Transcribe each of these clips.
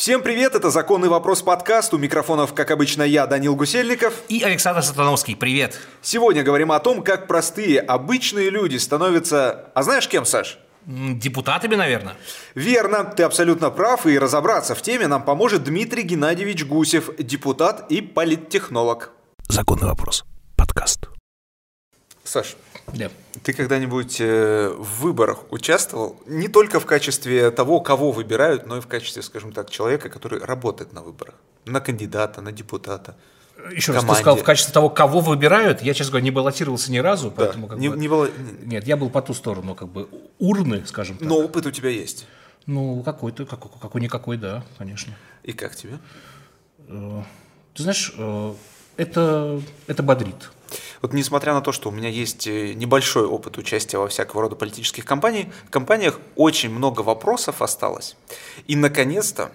Всем привет, это «Законный вопрос» подкаст. У микрофонов, как обычно, я, Данил Гусельников. И Александр Сатановский, привет. Сегодня говорим о том, как простые, обычные люди становятся... А знаешь кем, Саш? Депутатами, наверное. Верно, ты абсолютно прав, и разобраться в теме нам поможет Дмитрий Геннадьевич Гусев, депутат и политтехнолог. «Законный вопрос» подкаст. Саш, Да. ты когда-нибудь э, в выборах участвовал не только в качестве того, кого выбирают, но и в качестве, скажем так, человека, который работает на выборах? На кандидата, на депутата? Еще раз, ты сказал, в качестве того, кого выбирают, я, честно говоря, не баллотировался ни разу, поэтому как не, бы... не было... Нет, я был по ту сторону, как бы, урны, скажем так. Но опыт у тебя есть. Ну, какой-то, какой- какой-никакой, да, конечно. И как тебе? Ты знаешь, э, это, это бодрит. Вот несмотря на то, что у меня есть э, небольшой опыт участия во всякого рода политических кампаний, компаниях очень много вопросов осталось. И, наконец-то,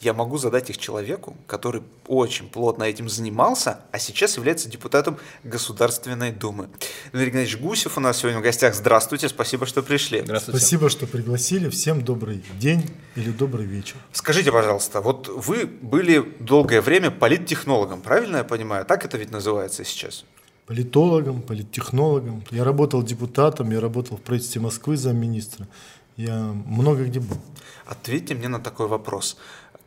я могу задать их человеку, который очень плотно этим занимался, а сейчас является депутатом Государственной Думы. Дмитрий Геннадьевич Гусев у нас сегодня в гостях. Здравствуйте, спасибо, что пришли. Здравствуйте. Спасибо, что пригласили. Всем добрый день или добрый вечер. Скажите, пожалуйста, вот вы были долгое время политтехнологом, правильно я понимаю? Так это ведь называется сейчас? Политологом, политтехнологом. Я работал депутатом, я работал в правительстве Москвы замминистра. Я много где был. Ответьте мне на такой вопрос.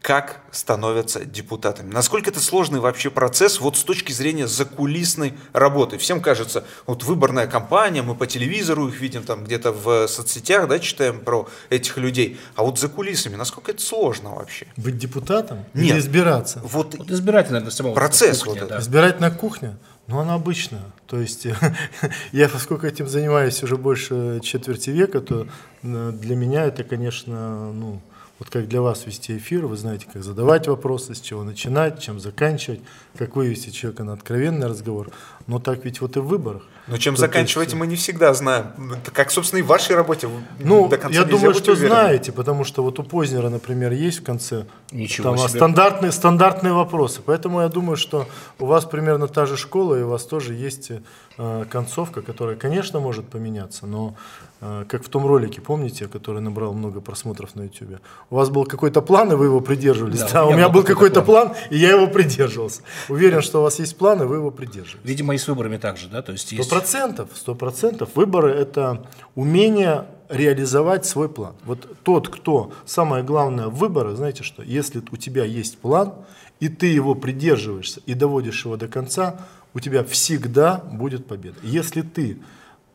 Как становятся депутатами? Насколько это сложный вообще процесс вот с точки зрения закулисной работы? Всем кажется, вот выборная кампания, мы по телевизору их видим там где-то в соцсетях, да, читаем про этих людей. А вот за кулисами, насколько это сложно вообще? Быть депутатом Нет. или избираться? Вот Вот избирательная для самого Процесс кухня, вот да. Избирательная кухня, ну она обычная. То есть я, поскольку этим занимаюсь уже больше четверти века, то э, для меня это, конечно, ну, вот как для вас вести эфир, вы знаете, как задавать вопросы, с чего начинать, чем заканчивать, как вывести человека на откровенный разговор. Но так ведь вот и в выборах. Но чем То заканчиваете, есть, мы не всегда знаем. Как, собственно, и в вашей работе. Ну, до конца я думаю, что уверенным. знаете, потому что вот у Познера, например, есть в конце Ничего там, а, себе. стандартные, стандартные вопросы. Поэтому я думаю, что у вас примерно та же школа, и у вас тоже есть э, концовка, которая, конечно, может поменяться, но как в том ролике, помните, который набрал много просмотров на YouTube? У вас был какой-то план, и вы его придерживались. Да, Да, у меня был какой-то какой-то план, и я его придерживался. Уверен, что у вас есть план, и вы его придерживаетесь. Видимо, и с выборами также, да? То есть есть... процентов, сто процентов. Выборы – это умение реализовать свой план. Вот тот, кто, самое главное в выборах, знаете что, если у тебя есть план, и ты его придерживаешься, и доводишь его до конца, у тебя всегда будет победа. Если ты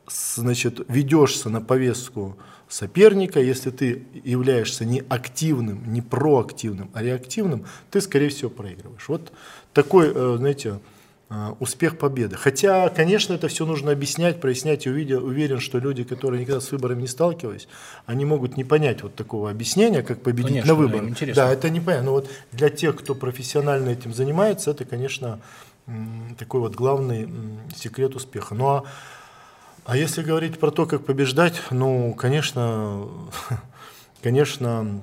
значит, ведешься на повестку соперника, если ты являешься не активным, не проактивным, а реактивным, ты, скорее всего, проигрываешь. Вот такой, э, знаете, э, успех победы. Хотя, конечно, это все нужно объяснять, прояснять. Я уверен, что люди, которые никогда с выборами не сталкивались, они могут не понять вот такого объяснения, как победить Конечно, на выборах. Да, это не понятно. Но вот для тех, кто профессионально этим занимается, это, конечно, такой вот главный секрет успеха. Ну а а если говорить про то, как побеждать, ну, конечно, конечно,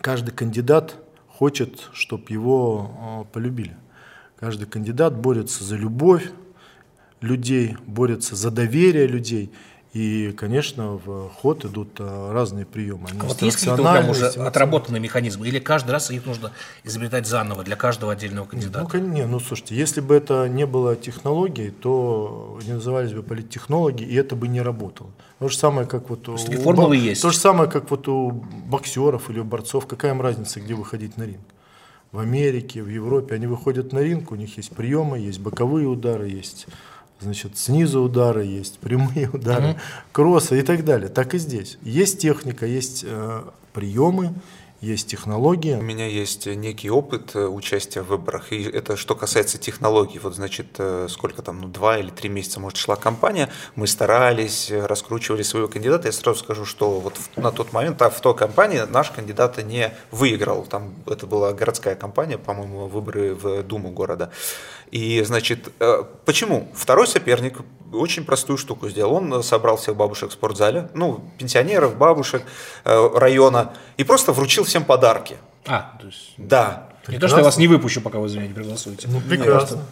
каждый кандидат хочет, чтобы его э, полюбили. Каждый кандидат борется за любовь людей, борется за доверие людей. И, конечно, в ход идут э, разные приемы. А вот есть какие-то прям уже отработанные механизмы? Или каждый раз их нужно изобретать заново для каждого отдельного Ну, кандидата? кон- не, ну слушайте, если бы это не было технологий, то не назывались бы политтехнологи, и это бы не работало. То же самое, как вот у формулы бо- есть. То же самое, как вот у боксеров или у борцов. Какая им разница, где выходить на ринг? В Америке, в Европе они выходят на ринг, у них есть приемы, есть боковые удары, есть значит, снизу удары, есть прямые удары, кроссы и так далее. Так и здесь. Есть техника, есть э, приемы, есть технологии. У меня есть некий опыт э, участия в выборах, и это что касается технологий. Вот, значит, э, сколько там, ну, два или три месяца, может, шла кампания, мы старались, э, раскручивали своего кандидата. Я сразу скажу, что вот на тот момент, а в той кампании наш кандидат не выиграл. Там это была городская кампания, по-моему, выборы в Думу города. И, значит, э, почему? Второй соперник очень простую штуку сделал. Он э, собрал всех бабушек в спортзале, ну, пенсионеров, бабушек э, района, и просто вручил всем подарки. А, то есть... Да. Не то, что я вас не выпущу, пока вы за меня не проголосуете. Ну, прекрасно.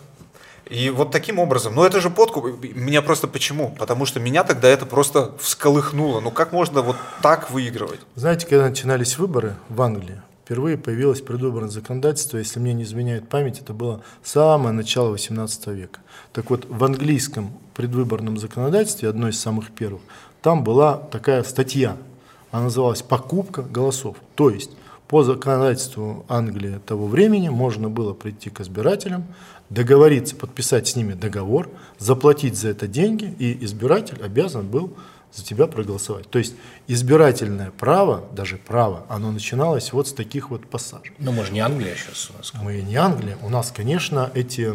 И вот таким образом, ну это же подкуп, меня просто почему? Потому что меня тогда это просто всколыхнуло. Ну как можно вот так выигрывать? Знаете, когда начинались выборы в Англии, впервые появилось предвыборное законодательство, если мне не изменяет память, это было самое начало 18 века. Так вот, в английском предвыборном законодательстве, одно из самых первых, там была такая статья, она называлась «Покупка голосов». То есть, по законодательству Англии того времени можно было прийти к избирателям, договориться, подписать с ними договор, заплатить за это деньги, и избиратель обязан был за тебя проголосовать. То есть избирательное право, даже право, оно начиналось вот с таких вот пассажей. Ну, мы же не Англия сейчас у нас. Мы не Англия. У нас, конечно, эти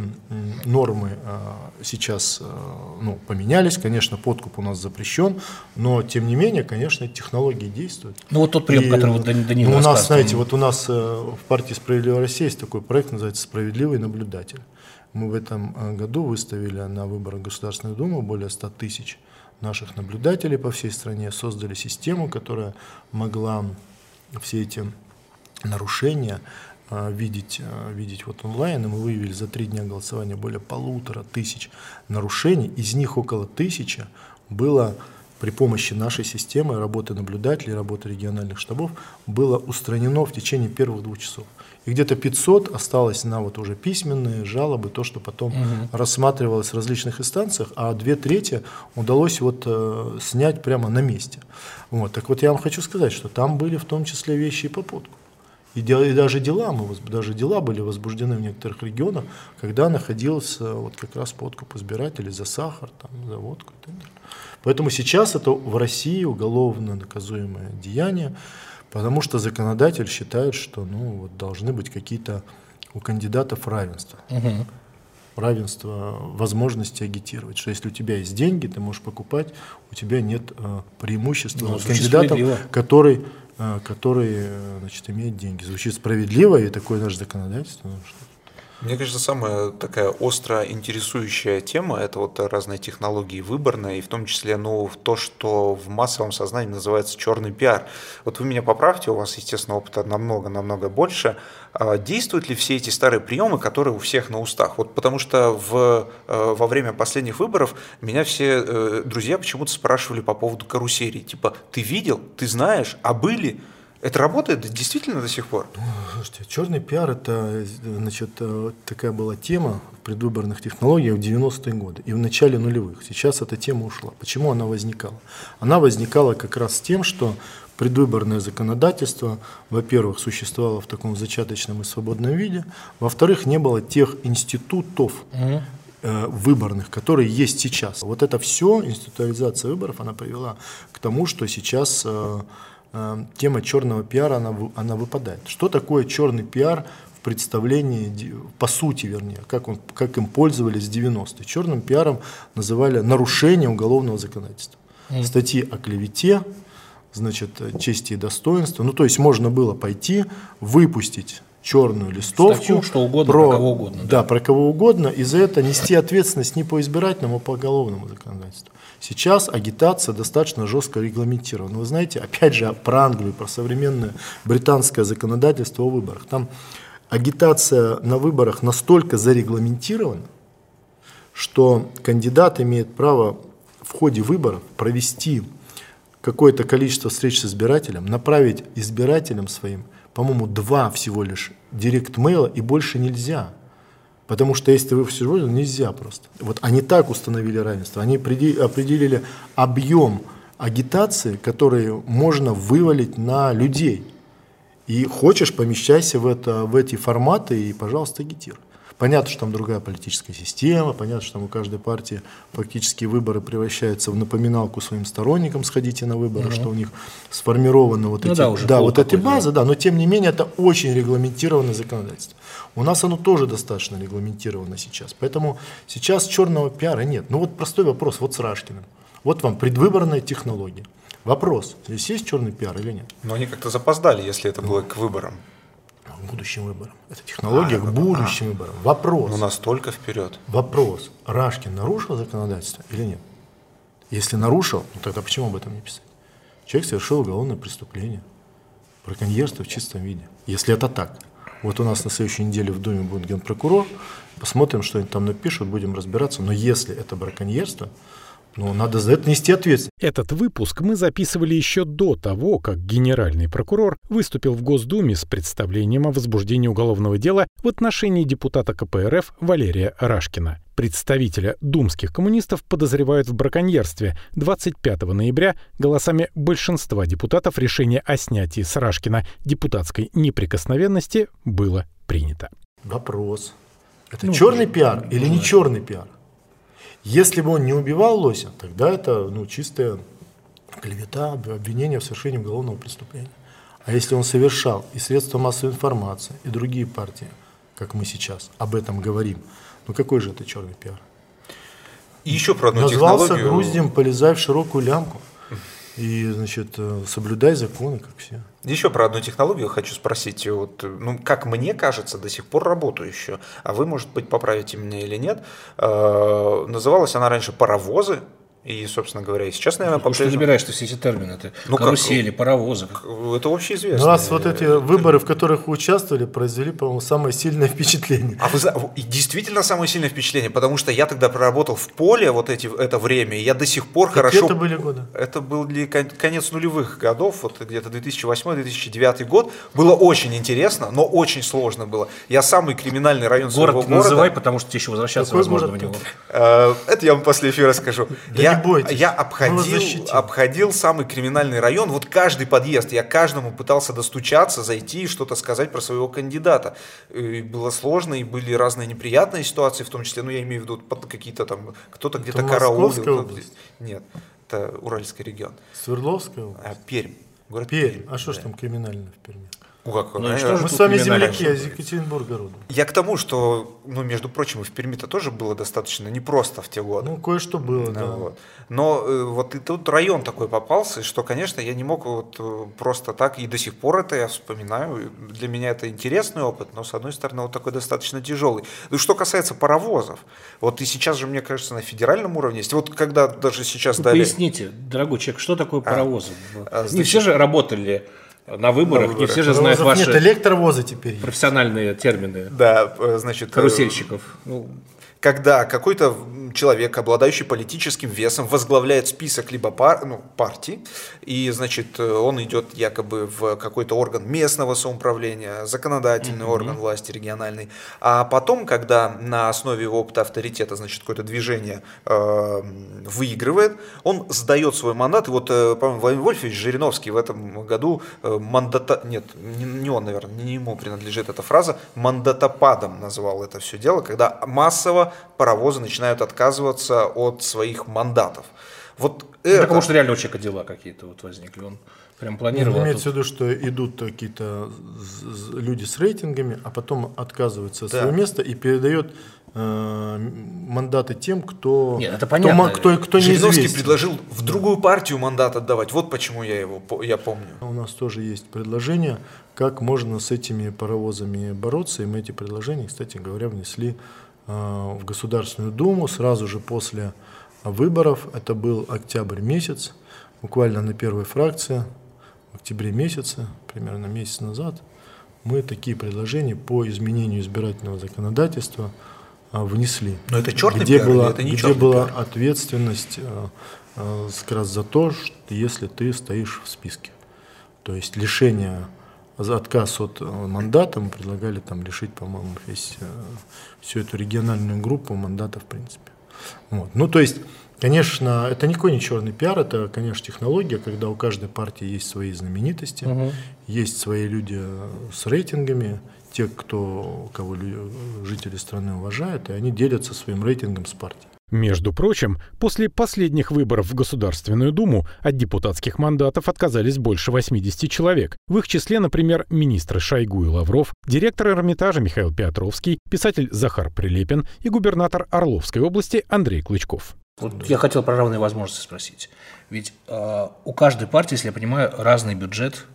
нормы а, сейчас а, ну, поменялись. Конечно, подкуп у нас запрещен, но тем не менее, конечно, технологии действуют. Ну, вот тот прием, И, который вот Дани- Данил ну, у нас, знаете, вот у нас э, в партии «Справедливая Россия» есть такой проект, называется «Справедливый наблюдатель». Мы в этом э, году выставили на выборы Государственной Думы более 100 тысяч наших наблюдателей по всей стране, создали систему, которая могла все эти нарушения а, видеть, а, видеть вот онлайн, и мы выявили за три дня голосования более полутора тысяч нарушений, из них около тысячи было при помощи нашей системы работы наблюдателей, работы региональных штабов, было устранено в течение первых двух часов. И где-то 500 осталось на вот уже письменные жалобы, то, что потом рассматривалось в различных инстанциях, а две трети удалось вот э, снять прямо на месте. Вот. Так вот я вам хочу сказать, что там были в том числе вещи и по подкупу. И, и даже дела, мы, даже дела были возбуждены в некоторых регионах, когда находился вот как раз подкуп избирателей за сахар, там, за водку и так далее. Поэтому сейчас это в России уголовно наказуемое деяние, потому что законодатель считает, что ну, вот должны быть какие-то у кандидатов равенства. Равенство возможности агитировать. Что если у тебя есть деньги, ты можешь покупать, у тебя нет э, преимущества Ну, справедливо. который, э, который э, значит, имеет деньги. Звучит справедливо, и такое наше законодательство. ну, что- Мне кажется, самая такая остро интересующая тема – это вот разные технологии выборные, и в том числе ну, то, что в массовом сознании называется черный пиар. Вот вы меня поправьте, у вас, естественно, опыта намного-намного больше. А Действуют ли все эти старые приемы, которые у всех на устах? Вот потому что в, э, во время последних выборов меня все э, друзья почему-то спрашивали по поводу карусели. Типа, ты видел, ты знаешь, а были? Это работает действительно до сих пор? Слушайте, черный пиар это значит, э, такая была тема в предвыборных технологиях в 90-е годы и в начале нулевых. Сейчас эта тема ушла. Почему она возникала? Она возникала как раз с тем, что предвыборное законодательство, во-первых, существовало в таком зачаточном и свободном виде, во-вторых, не было тех институтов, э, выборных, которые есть сейчас. Вот это все, институализация выборов, она привела к тому, что сейчас э, тема черного пиара, она, она выпадает. Что такое черный пиар в представлении, по сути, вернее, как, он, как им пользовались в 90-е? Черным пиаром называли нарушение уголовного законодательства. Статьи о клевете, значит, э, чести и достоинства. Ну, то есть можно было пойти, выпустить черную листовку. Статью, что угодно, про кого угодно, Да, про кого угодно, и за это нести ответственность не по избирательному, а по уголовному законодательству. Сейчас агитация достаточно жестко регламентирована. Вы знаете, опять же, про Англию, про современное британское законодательство о выборах. Там агитация на выборах настолько зарегламентирована, что кандидат имеет право в ходе выборов провести какое-то количество встреч с избирателем, направить избирателям своим, по-моему, два всего лишь директ-мейла, и больше нельзя. Потому что если вы всего лишь, нельзя просто. Вот они так установили равенство. Они определи- определили объем агитации, который можно вывалить на людей. И хочешь, помещайся в, это, в эти форматы и, пожалуйста, агитируй. Понятно, что там другая политическая система, понятно, что там у каждой партии фактически выборы превращаются в напоминалку своим сторонникам, сходите на выборы, что у них сформированы вот Ну эти, да, уже да, вот эти такой, да. базы, да, но тем не менее это очень регламентированное законодательство. У нас оно тоже достаточно регламентировано сейчас, поэтому сейчас черного пиара нет. Ну вот простой вопрос, вот с Рашкиным. Вот вам предвыборная технология. Вопрос, здесь есть черный пиар или нет? Но они как-то запоздали, если это было к выборам. Будущим выборам. Это технология к будущим выборам. Вопрос. Ну, настолько вперед. Вопрос. Рашкин нарушил законодательство или нет? Если нарушил, ну тогда почему об этом не писать? Человек совершил уголовное преступление. Браконьерство в чистом виде. Если это так. Вот у нас на следующей неделе в Думе будет генпрокурор. Посмотрим, что они там напишут, будем разбираться. Но если это браконьерство, Ну, надо за это нести ответственность. Этот выпуск мы записывали еще до того, как генеральный прокурор выступил в Госдуме с представлением о возбуждении уголовного дела в отношении депутата КПРФ Валерия Рашкина. Представителя думских коммунистов подозревают в браконьерстве. 25 ноября голосами большинства депутатов решение о снятии с Рашкина депутатской неприкосновенности было принято. Вопрос. Это черный пиар или не черный пиар? Если бы он не убивал Лося, тогда это ну, чистая клевета, обвинение в совершении уголовного преступления. А если он совершал, и средства массовой информации, и другие партии, как мы сейчас об этом говорим, ну какой же это черный пиар? И еще про одну Назвался технологию. груздем, полезай в широкую лямку. И, значит, э, соблюдай законы, как все. Еще про одну технологию хочу спросить. Вот, ну, как мне кажется, до сих пор работающую, а вы, может быть, поправите меня или нет. Э, называлась она раньше «Паровозы». И, собственно говоря, и сейчас, наверное, Ну, что по-прежнему- набираешь ты все эти термины? Ты Ну, как- карусели, паровозы. Это общеизвестно. У нас вот эти выборы, в которых вы участвовали, произвели, по-моему, самое сильное впечатление. А вы действительно самое сильное впечатление, потому что я тогда проработал в поле вот эти, это время, и я до сих пор Какие хорошо... это были годы? Это был ли кон- конец нулевых годов, вот где-то 2008-2009 год. Было очень интересно, но очень сложно было. Я самый криминальный район своего Город города. называй, потому что тебе еще возвращаться, Какой возможно, город в него. Э, Это я вам после эфира скажу. Да я, бойтесь, я обходил, обходил самый криминальный район. Вот каждый подъезд, я каждому пытался достучаться, зайти и что-то сказать про своего кандидата. И было сложно, и были разные неприятные ситуации, в том числе, ну я имею в виду какие-то там, кто-то где-то караулил. Нет, это Уральский регион. Свердловская область? А, Пермь. Город Пермь. А что ж да. там криминально в Перми? Ну, как, Ну э, что же Мы тут с вами земляки, из? Екатеринбурга родом. Я к тому, что, ну, между прочим, и в Перми-то тоже было достаточно непросто в те годы. Ну, кое-что было, Ну, да. вот. Но э, вот и тут район такой попался, что, конечно, я не мог вот э, просто так, и до сих пор это я вспоминаю. Для меня это интересный опыт, но, с одной стороны, вот такой достаточно тяжелый. Ну, что касается паровозов, вот и сейчас же, мне кажется, на федеральном уровне есть. Вот когда даже сейчас Ну, дали... Поясните, дорогой человек, что такое паровозы? а, не значит- все же работали на выборах, не выборах. все же знают ваши Нет, электровозы теперь есть. профессиональные термины. Да, э, значит... э, Карусельщиков. Ну, когда какой-то человек, обладающий политическим весом, возглавляет список либо пар, ну, партий, и, значит, он идет якобы в какой-то орган местного самоуправления, законодательный орган власти региональный, а потом, когда на основе его опыта авторитета, значит, какое-то движение э, выигрывает, он сдает свой мандат, и вот, э, по-моему, Владимир Вольфович Жириновский в этом году э, мандата... Нет, не, не он, наверное, не ему принадлежит эта фраза, мандатопадом назвал это все дело, когда массово паровозы начинают отказываться от своих мандатов. Вот ну, это... так, может, реально у человека дела какие-то вот возникли. Он прям планировал. а Имеется в тут- виду, что идут какие-то люди с рейтингами, а потом отказываются от Да. своего места и передает э, мандаты тем, кто, Нет, это кто понятно. кто, кто, Жириновский неизвестен. предложил в другую партию мандат отдавать. Вот почему я его я помню. У нас тоже есть предложение, как можно с этими паровозами бороться. И мы эти предложения, кстати говоря, внесли в Государственную Думу сразу же после выборов. Это был октябрь месяц, буквально на первой фракции, в октябре месяце, примерно месяц назад, мы такие предложения по изменению избирательного законодательства а, внесли. Но это черный где пиар была, это не где была пиар? ответственность э, э, как раз за то, что если ты стоишь в списке. То есть лишение, за отказ от э, мандата, мы предлагали там лишить, по-моему, весь, э, всю эту региональную группу мандата в принципе. Вот. Ну, то есть, конечно, это никакой не черный пиар, это, конечно, технология, когда у каждой партии есть свои знаменитости, есть свои люди э, с рейтингами, те, кто, кого жители страны уважают, и они делятся своим рейтингом с партией. Между прочим, после последних выборов в Государственную Думу от депутатских мандатов отказались больше 80 человек. В их числе, например, министры Шойгу и Лавров, директор Эрмитажа Михаил Петровский, писатель Захар Прилепин и губернатор Орловской области Андрей Клычков. Вот я хотел про равные возможности спросить. Ведь э, у каждой партии, если я понимаю, разный бюджет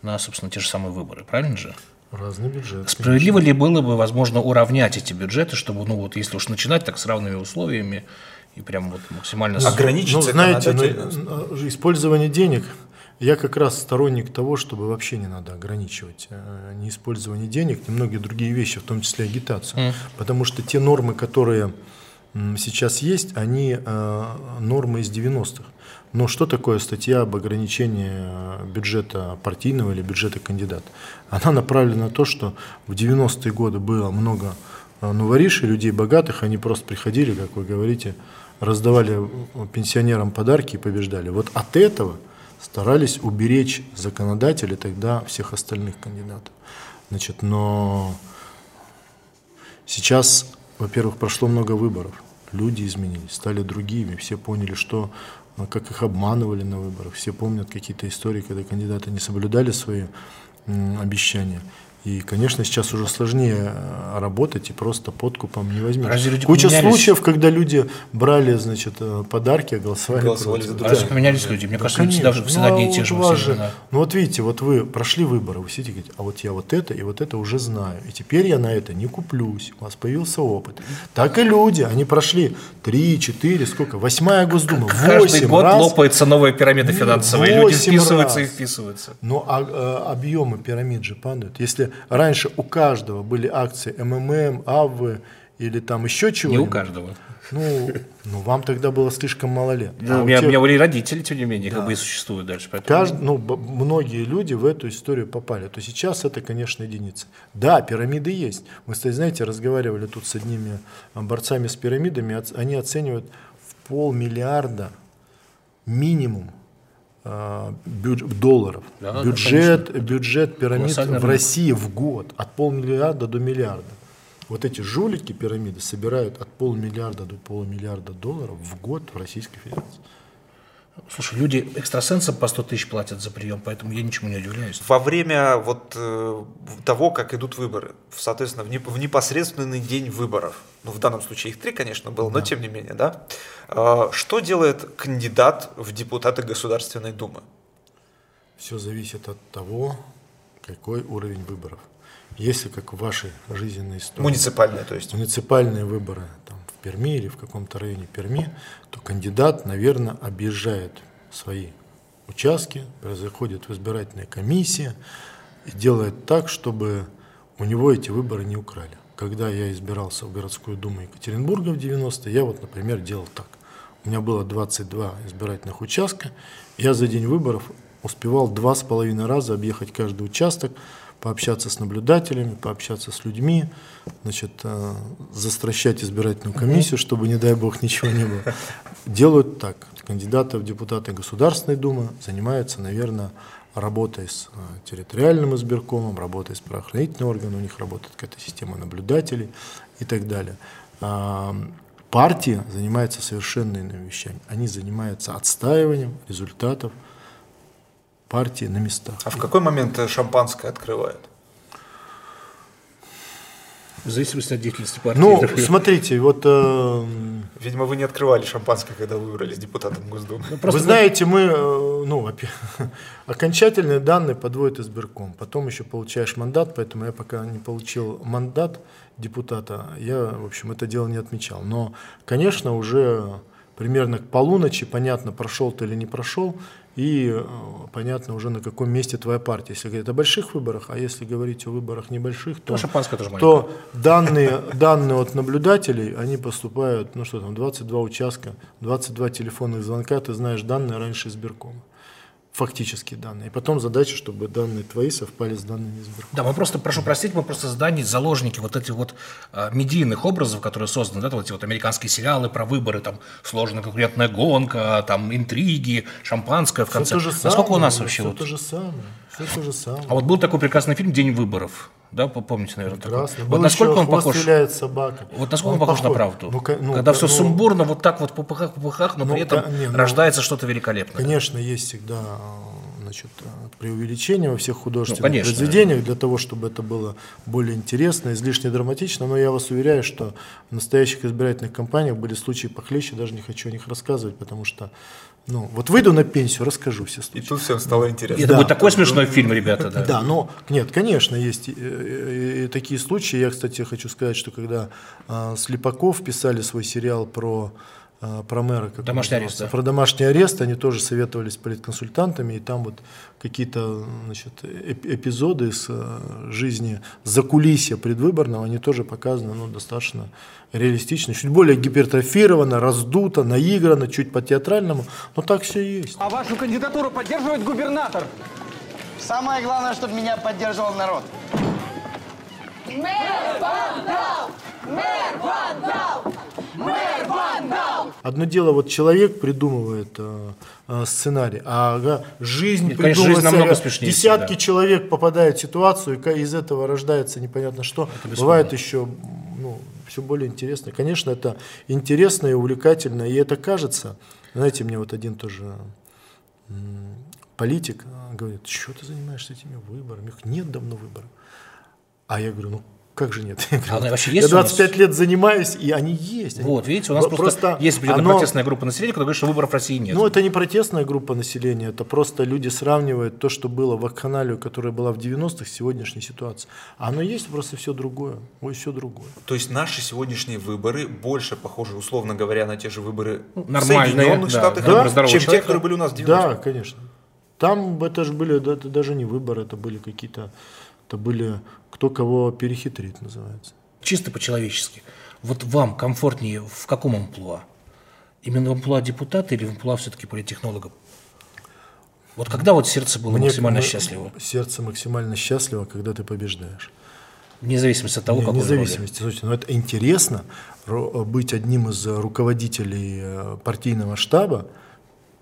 на, собственно, те же самые выборы, правильно же? Разный бюджет. Справедливо ли было бы, возможно, уравнять эти бюджеты, чтобы, ну вот, если уж начинать так с равными условиями и прям вот максимально... Ограничить Ну, знаете, ну, законодательно. э, использование денег, я как раз сторонник того, чтобы вообще не надо ограничивать э, ни использование денег, ни многие другие вещи, в том числе агитацию. Потому что те нормы, которые сейчас есть, они э, нормы из 90-х. Но что такое статья об ограничении э, бюджета партийного или бюджета кандидата? Она направлена на то, что в 90-е годы было много э, новоришей, людей богатых, они просто приходили, как вы говорите, раздавали э, пенсионерам подарки и побеждали. Вот от этого старались уберечь законодатели тогда всех остальных кандидатов. Значит, но сейчас, во-первых, прошло много выборов, люди изменились, стали другими, все поняли, что а, как их обманывали на выборах, все помнят какие-то истории, когда кандидаты не соблюдали свои обещания. И, конечно, сейчас уже сложнее э, работать и просто подкупом не возьмешь. Разве люди Куча поменялись? случаев, когда люди брали, значит, э, подарки, а голосовали, Голосовали против. за А Да. раз поменялись люди, мне кажется, люди Конечно. всегда, Ну, одни а и те вот же. все, же- да. Ну вот видите, вот вы прошли выборы, вы сидите и говорите, а вот я вот это и вот это уже знаю, и теперь я на это не куплюсь, у вас появился опыт. Так и люди, они прошли 3, 4, сколько, восьмая Госдума, Каждый 8 год раз. лопается новая пирамида Ну, финансовая, и люди вписываются и раз. вписываются. Но а, э, объемы пирамид же падают. Если раньше у каждого были акции МММ, АВ или там еще Не чего-нибудь, у каждого. ну, ну, вам тогда было слишком мало лет. Ну, А у меня, тех- у меня были родители, тем не менее, как бы и существуют дальше. Поэтому... Кажд- ну, многие люди в эту историю попали. То сейчас это, конечно, единица. Да, пирамиды есть. Мы, кстати, знаете, разговаривали тут с одними а, борцами с пирамидами. Они оценивают в полмиллиарда минимум бюдж- долларов. Да, бюджет, бюджет пирамид в. России в год от полмиллиарда до миллиарда. Вот эти жулики пирамиды собирают от полмиллиарда до полумиллиарда долларов в год в Российской Федерации. Слушай, люди экстрасенсам по 100 тысяч платят за прием, поэтому я ничему не удивляюсь. Во время вот э, того, как идут выборы, соответственно, в, неп- в непосредственный день выборов, ну, в данном случае их три, конечно, было, но тем не менее, да, э, что делает кандидат в депутаты Государственной Думы? Все зависит от того, какой уровень выборов. Если, как в вашей жизненной истории, Муниципальная, то есть. муниципальные выборы там, Перми или в каком-то районе Перми, то кандидат, наверное, объезжает свои участки, заходит в избирательные комиссии и делает так, чтобы у него эти выборы не украли. Когда я избирался в городскую думу Екатеринбурга в 90-е, я вот, например, делал так. У меня было 22 избирательных участка. Я за день выборов успевал два с половиной раза объехать каждый участок, пообщаться с наблюдателями, пообщаться с людьми, значит, э, застращать избирательную комиссию, чтобы, не дай бог, ничего не было. Делают так. Кандидаты в депутаты Государственной Думы занимаются, наверное, работой с э, территориальным избиркомом, работой с правоохранительным органом, у них работает какая-то система наблюдателей и так далее. А, Партия занимается совершенно иными вещами. Они занимаются отстаиванием результатов партии на местах. А в какой момент шампанское открывают? В зависимости от деятельности партии. Ну, смотрите, вот э, Видимо, вы не открывали шампанское, когда вы выбрались депутатом Госдумы. вы знаете, мы, э, ну, окончательные данные подводит избирком, потом еще получаешь мандат, поэтому я пока не получил мандат депутата, я, в общем, это дело не отмечал. Но, конечно, уже примерно к полуночи понятно, прошел ты или не прошел, и э, понятно уже на каком месте твоя партия. Если говорить о больших выборах, а если говорить о выборах небольших, то, Ну, тоже то данные, данные от наблюдателей, они поступают, ну что там, 22 участка, 22 телефонных звонка, ты знаешь данные раньше избиркома. Фактические данные. И потом задача, чтобы данные твои совпали с данными избиркома. Да, мы просто, прошу простить, мы просто здание заложники вот этих вот а, медийных образов, которые созданы, да, вот эти вот американские сериалы про выборы, там сложная конкурентная гонка, там интриги, шампанское в Все конце. то же самое. Насколько у нас вообще Все вот... то же самое. Все то же самое. А вот был такой прекрасный фильм «День выборов», да, помните, наверное, такой? Прекрасно. Вот Был насколько еще он «Хвост похож? стреляет собака. Вот насколько он, похож на правду? Ну, ну, Когда ка- все ну, сумбурно, вот так вот по пыхах, по пыхах, но Ну, при этом не, ну, рождается что-то великолепное. Конечно, есть всегда э, значит, преувеличение во всех художественных Ну, конечно. произведениях для того, чтобы это было более интересно, излишне драматично. Но я вас уверяю, что в настоящих избирательных кампаниях были случаи похлеще, даже не хочу о них рассказывать, потому что, ну, вот выйду на пенсию, расскажу все И тут всем стало интересно. Это Да. будет такой смешной фильм, ребята, да. Да, но нет, конечно, есть и, и- и такие случаи. Я, кстати, хочу сказать, что когда а, Слепаков писали свой сериал про а, про мэра. Как домашний арест, да. Про домашний арест они тоже советовались с политконсультантами, и там вот какие-то значит, эпизоды из э, жизни закулисья предвыборного, они тоже показаны ну, достаточно реалистично, чуть более гипертрофировано, раздуто, наиграно, чуть по-театральному, но так все и есть. А вашу кандидатуру поддерживает губернатор? Самое главное, чтобы меня поддерживал народ. Мэр вандал! Мэр вандал! Мэр! Одно дело, вот человек придумывает э, э, сценарий, а ага, жизнь Нет, конечно, жизнь намного смешнее десятки всегда. человек попадают в ситуацию, и из этого рождается непонятно что. Бывает еще ну, все более интересно. Конечно, это интересно и увлекательно, и это кажется. Знаете, мне вот один тоже политик э, говорит, что ты занимаешься этими выборами? Их нет давно выборов. А я говорю, ну как же нет? Я, А они вообще я есть у нас? 25 лет занимаюсь, и они есть. Они- Вот, видите, у нас Про- просто, есть оно- протестная группа населения, которая говорит, что выборов в России нет. Ну, это не протестная группа населения, это просто люди сравнивают то, что было в вакханалию, которая была в 90-х, с сегодняшней ситуацией. А оно есть просто все другое. Ой, все другое. То есть наши сегодняшние выборы больше похожи, условно говоря, на те же выборы в нормальные, Соединенных да, Штатах, выборы чем здорового те, которые были у нас в 90-х. Да, конечно. Там это же были, да, это даже не выборы, это были какие-то, это были кто кого перехитрит, называется. Чисто по-человечески. Вот вам комфортнее в каком амплуа? Именно в амплуа депутата или в амплуа все-таки политтехнолога? Вот когда вот сердце было максимально м- счастливо? Сердце максимально счастливо, когда ты побеждаешь. Вне зависимости от того, вне зависимости. Слушайте, но это интересно быть одним из руководителей э, партийного штаба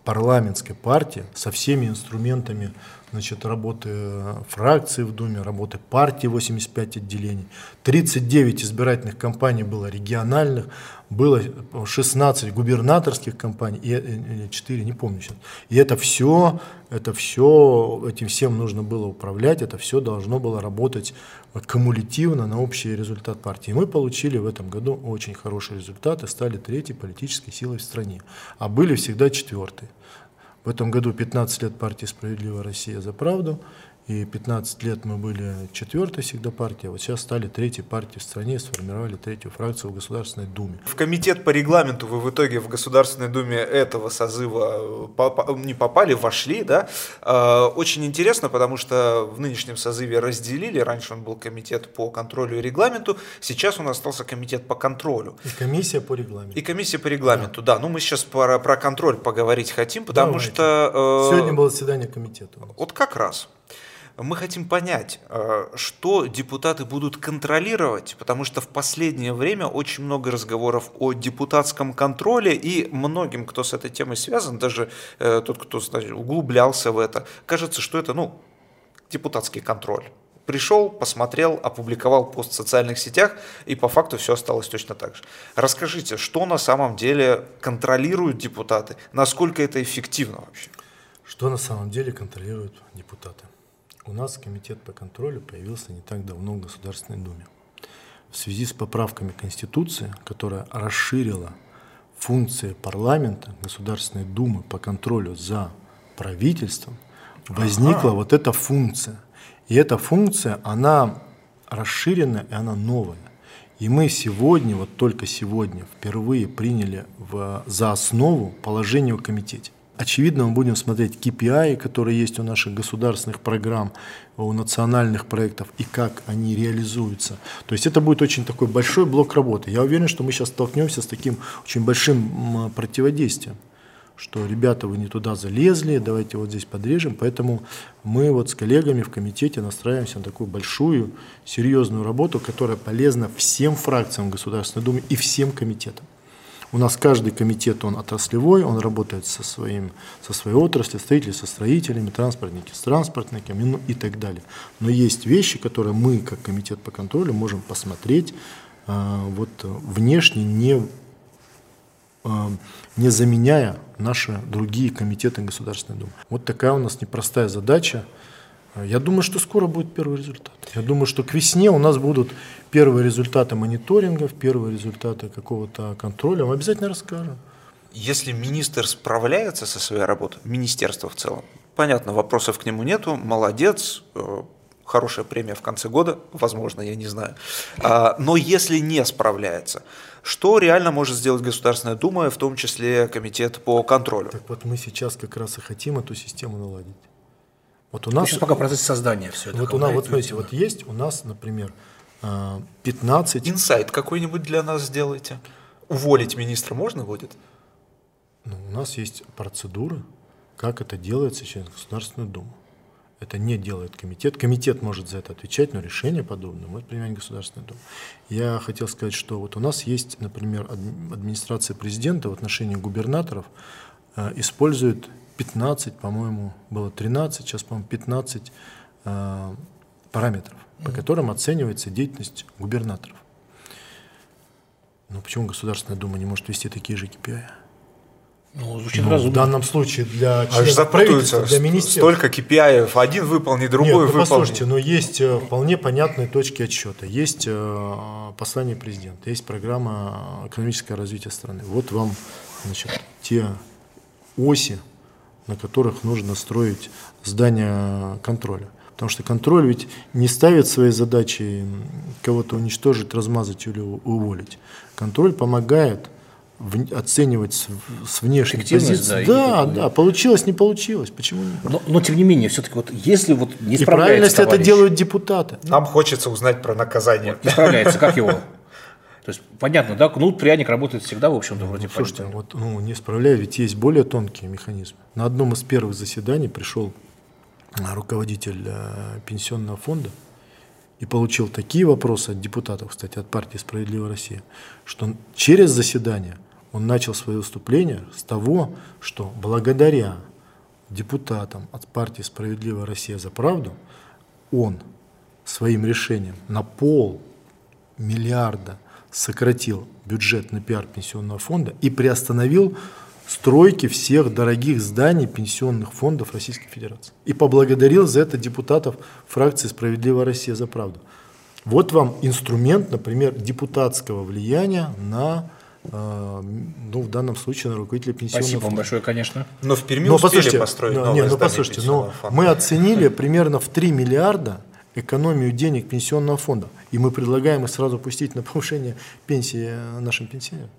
парламентской партии со всеми инструментами значит, работы э, фракции в Думе, работы партии 85 отделений. 39 избирательных кампаний было региональных, было 16 губернаторских кампаний, и, э, или 4, не помню сейчас. И это все, это все, этим всем нужно было управлять, это все должно было работать кумулятивно на общий результат партии. И мы получили в этом году очень хороший результат и стали третьей политической силой в стране. А были всегда четвертой. В этом году 15 лет партии «Справедливая Россия за правду», и 15 лет мы были четвертой всегда партией, а вот сейчас стали третьей партией в стране сформировали третью фракцию в Государственной Думе. В комитет по регламенту вы в итоге в Государственной Думе этого созыва попа- не попали, вошли, да? Э, Очень интересно, потому что в нынешнем созыве разделили, раньше он был комитет по контролю и регламенту, сейчас у нас остался комитет по контролю. И комиссия по регламенту. И комиссия по регламенту, да. Ну, мы сейчас про, про контроль поговорить хотим, потому Давайте. что... э, Сегодня было заседание комитета. Вот как раз. Мы хотим понять, э, что депутаты будут контролировать, потому что в последнее время очень много разговоров о депутатском контроле, и многим, кто с этой темой связан, даже э, тот, кто значит, углублялся в это, кажется, что это, ну, депутатский контроль. Пришел, посмотрел, опубликовал пост в социальных сетях, и по факту все осталось точно так же. Расскажите, что на самом деле контролируют депутаты, насколько это эффективно вообще? Что на самом деле контролируют депутаты? У нас комитет по контролю появился не так давно в Государственной Думе. В связи с поправками Конституции, которая расширила функции парламента, Государственной Думы по контролю за правительством, возникла вот эта функция. И эта функция, она расширенная и она новая. И мы сегодня, вот только сегодня, впервые приняли в, за основу положение о комитете. Очевидно, мы будем смотреть KPI, которые есть у наших государственных программ, у национальных проектов, и как они реализуются. То есть это будет очень такой большой блок работы. Я уверен, что мы сейчас столкнемся с таким очень большим противодействием что ребята, вы не туда залезли, давайте вот здесь подрежем. Поэтому мы вот с коллегами в комитете настраиваемся на такую большую, серьезную работу, которая полезна всем фракциям Государственной Думы и всем комитетам. У нас каждый комитет, он отраслевой, он работает со, своим, со своей отраслью, строители со строителями, транспортники с транспортниками ну, и так далее. Но есть вещи, которые мы, как комитет по контролю, можем посмотреть а, вот, внешне, не а, не заменяя наши другие комитеты Государственной Думы. Вот такая у нас непростая задача. Я думаю, что скоро будет первый результат. Я думаю, что к весне у нас будут первые результаты мониторингов, первые результаты какого-то контроля. Мы обязательно расскажем. Если министр справляется со своей работой, министерство в целом, понятно, вопросов к нему нету, молодец, э, хорошая премия в конце года, возможно, я не знаю. А, но если не справляется, что реально может сделать Государственная Дума, в том числе Комитет по контролю? Так вот мы сейчас как раз и хотим эту систему наладить. Вот у нас... Сейчас пока процесс создания все это. Вот у нас, вот смотрите, вот есть у нас, например, а, 15... Инсайт какой-нибудь для нас сделайте. Уволить министра можно будет? Ну, у нас есть процедура, как это делается через Государственную Думу. Это не делает комитет. Комитет может за это отвечать, но решение подобное может принимать Государственная Дума. Я хотел сказать, что вот у нас есть, например, адми- администрация президента в отношении губернаторов э, использует 15, по-моему, было 13, сейчас, по-моему, 15 э, параметров, по которым оценивается деятельность губернаторов. Но почему Государственная Дума не может вести такие же KPI? Ну, звучит Ну, в разумно. данном случае для Аж членов правительства, запутаются. для министерства. Столько KPI, один выполни, Нет, другой ну, выполни. послушайте, но есть э, вполне понятные точки отсчета. Есть э, послание президента, есть программа экономического развития страны. Вот вам значит, те оси, на которых нужно строить здание контроля. Потому что контроль ведь не ставит своей задачей кого-то уничтожить, размазать или уволить. Контроль помогает в- оценивать с, с внешней позиции. да, Да, да, получилось, не получилось. Почему? Но, но тем не менее, все-таки вот если вот не И справляется правильно, если это товарищ, делают депутаты. Нам хочется узнать про наказание. не справляется, как его? То есть понятно, да, кнут, пряник работает всегда, в общем-то, вроде Слушайте, понятно. вот ну, не справляю, ведь есть более тонкие механизмы. На одном из первых заседаний пришел а, руководитель э, пенсионного фонда и получил такие вопросы от депутатов, кстати, от партии «Справедливая Россия», что через заседание он начал свое выступление с того, что благодаря депутатам от партии «Справедливая Россия за правду» он своим решением на пол миллиарда сократил бюджет на пиар пенсионного фонда и приостановил стройки всех дорогих зданий пенсионных фондов Российской Федерации. И поблагодарил за это депутатов фракции «Справедливая Россия за правду». Вот вам инструмент, например, депутатского влияния на, э, ну, в данном случае, на руководителя пенсионного Спасибо вам фонда. большое, конечно. Но в Перми Но успели послушайте, построить ну, новое не, ну, здание послушайте, но фонда. мы оценили примерно в 3 миллиарда экономию денег пенсионного фонда. И мы предлагаем их сразу пустить на повышение пенсии э, нашим пенсионерам.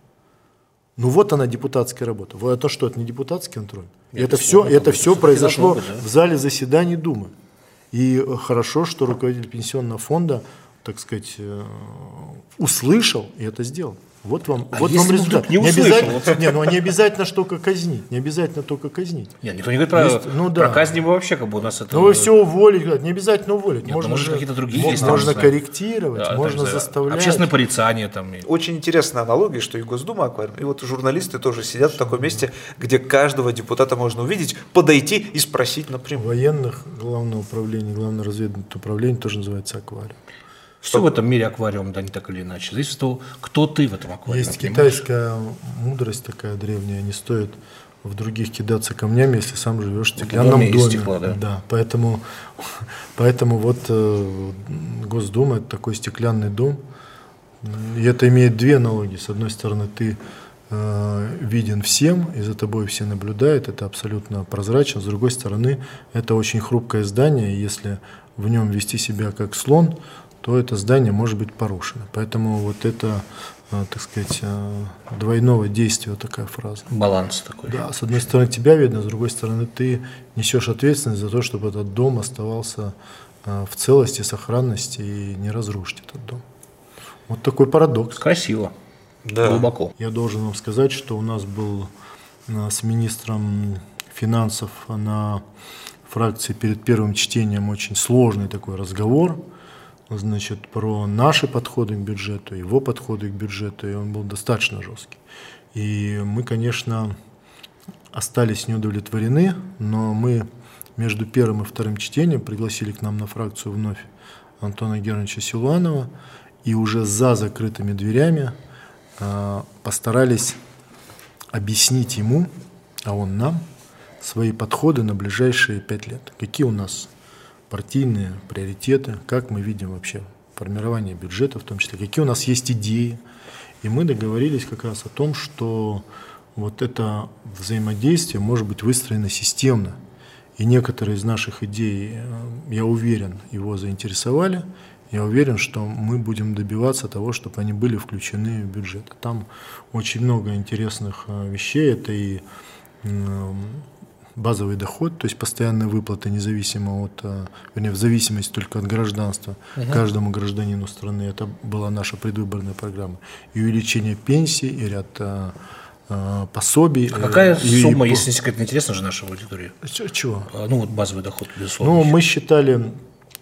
Ну вот она депутатская работа. Вот Это что, это не депутатский контроль? это все, это все произошло да. в зале заседаний Думы. И э, хорошо, что руководитель пенсионного фонда, так сказать, э, услышал и это сделал. Вот вам, вот если вам результат. не услышал, обязательно, не, ну, не обязательно ж только казнить, не обязательно только казнить. Нет, никто не говорит про, Есть, ну да. про казни вообще как бы у нас это... Ну вы все уволить, говорят, не обязательно уволить. Нет, ну, можно может, же- какие-то другие мо- есть, Можно там, знаю. корректировать, Да, можно да. заставлять. Общественное порицание там. Очень интересная аналогия, что и Госдума аквариум, и вот журналисты тоже сидят в таком месте, где каждого депутата можно увидеть, подойти и спросить напрямую. Военных, главное управление, главное разведывательное управление тоже называется аквариум. Все в этом мире аквариум, да, не так или иначе. Зависит от того, кто ты в этом аквариуме. Есть понимаешь? китайская мудрость такая древняя, не стоит в других кидаться камнями, если сам живешь в стеклянном доме доме. стекла, да. поэтому, поэтому вот э, Госдума это такой стеклянный дом. И это имеет две аналогии. С одной стороны, ты э, виден всем, и за тобой все наблюдают, это абсолютно прозрачно. С другой стороны, это очень хрупкое здание, и если в нем вести себя как слон, то это здание может быть порушено. Поэтому вот это, э, так сказать, э, двойного действия вот такая фраза. Баланс такой. Да, с одной стороны тебя видно, с другой стороны ты несешь ответственность за то, чтобы этот дом оставался э, в целости, сохранности и не разрушить этот дом. Вот такой парадокс. Красиво. Да. Глубоко. Я должен вам сказать, что у нас был с министром финансов на фракции перед первым чтением очень сложный такой разговор, значит, про наши подходы к бюджету, его подходы к бюджету, и он был достаточно жесткий. И мы, конечно, остались неудовлетворены, но мы между первым и вторым чтением пригласили к нам на фракцию вновь Антона Германовича Силуанова, и уже за закрытыми дверями э, постарались объяснить ему, а он нам, свои подходы на ближайшие пять лет. Какие у нас партийные приоритеты, как мы видим вообще формирование бюджета в том числе, какие у нас есть идеи. И мы договорились как раз о том, что вот это взаимодействие может быть выстроено системно. И некоторые из наших идей, э, я уверен, его заинтересовали. Я уверен, что мы будем добиваться того, чтобы они были включены в бюджет. Там очень много интересных э, вещей. Это и базовый доход, то есть постоянные выплаты, независимо от, э, вернее, в зависимости только от гражданства Мгм. каждому гражданину страны. Это была наша предвыборная программа. И увеличение пенсий, и ряд э, э, пособий. А какая и- сумма, и- если не секрет, интересна же нашей аудитории? Чего? А, Ну, вот базовый доход, безусловно. Ну, мы считали,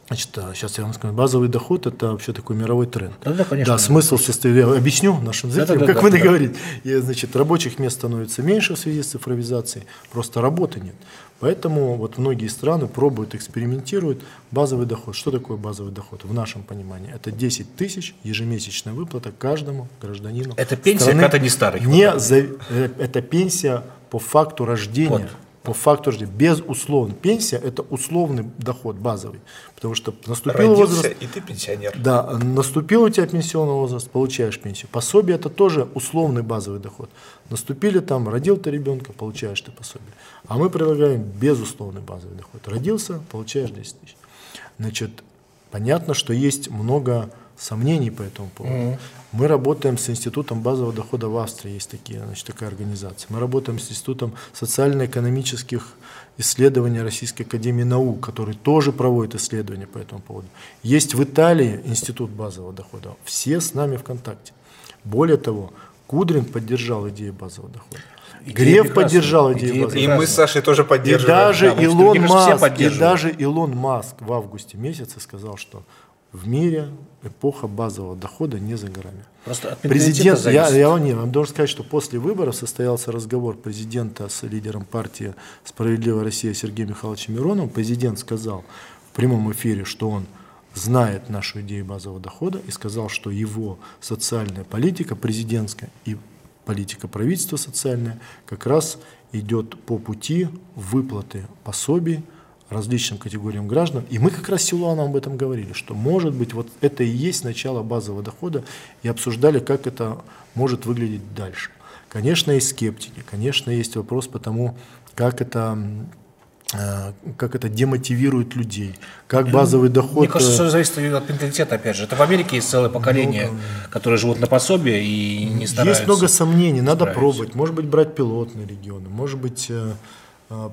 значит, сейчас я вам скажу, базовый доход – это вообще такой мировой тренд. Да-да, конечно. Да, смысл состоит, я объясню нашим зрителям, Да-да-да, как вы да. договорились. И, значит, рабочих мест становится меньше в связи с цифровизацией, просто работы нет. Поэтому вот многие страны пробуют, экспериментируют. Базовый доход. Что такое базовый доход в нашем понимании? Это 10 тысяч ежемесячная выплата каждому гражданину. Это пенсия, страны. когда ты не старый. Не за- э, это пенсия по факту рождения. Вот. По факту рождения. Безусловно. Пенсия – это условный доход базовый. Потому что наступил Родился, возраст... и ты пенсионер. Да, наступил у тебя пенсионный возраст, получаешь пенсию. Пособие это тоже условный базовый доход. Наступили там, родил ты ребенка, получаешь ты пособие. А мы предлагаем безусловный базовый доход. Родился, получаешь 10 тысяч. Значит, понятно, что есть много сомнений по этому поводу. Мгм. Мы работаем с Институтом базового дохода в Австрии, есть такие, значит, такая организация. Мы работаем с Институтом социально-экономических исследований Российской Академии Наук, который тоже проводит исследования по этому поводу. Есть в Италии Институт базового дохода. Все с нами в контакте. Более того, Кудрин поддержал идею базового дохода. Идея Греф прекрасная. поддержал идею Идея базового И дохода. мы с Сашей тоже И поддерживаем. даже Да, Илон Маск, и даже Илон Маск в августе месяце сказал, что в мире эпоха базового дохода не за горами. Просто от Президент, я, я вам, не, вам должен сказать, что после выборов состоялся разговор президента с лидером партии «Справедливая Россия» Сергеем Михайловичем Мироновым. Президент сказал в прямом эфире, что он знает нашу идею базового дохода и сказал, что его социальная политика президентская и политика правительства социальная как раз идет по пути выплаты пособий различным категориям граждан. И мы как раз Силуаном об этом говорили, что может быть вот это и есть начало базового дохода, и обсуждали, как это может выглядеть дальше. Конечно, есть скептики, конечно, есть вопрос по тому, как это, э, как это демотивирует людей, как базовый доход... Мне кажется, э, все зависит и от менталитета, опять же. Это в Америке есть целое поколение, которые живут на пособие и не стараются. Есть много сомнений, надо пробовать. Может быть, брать пилотные регионы, может быть, э, э,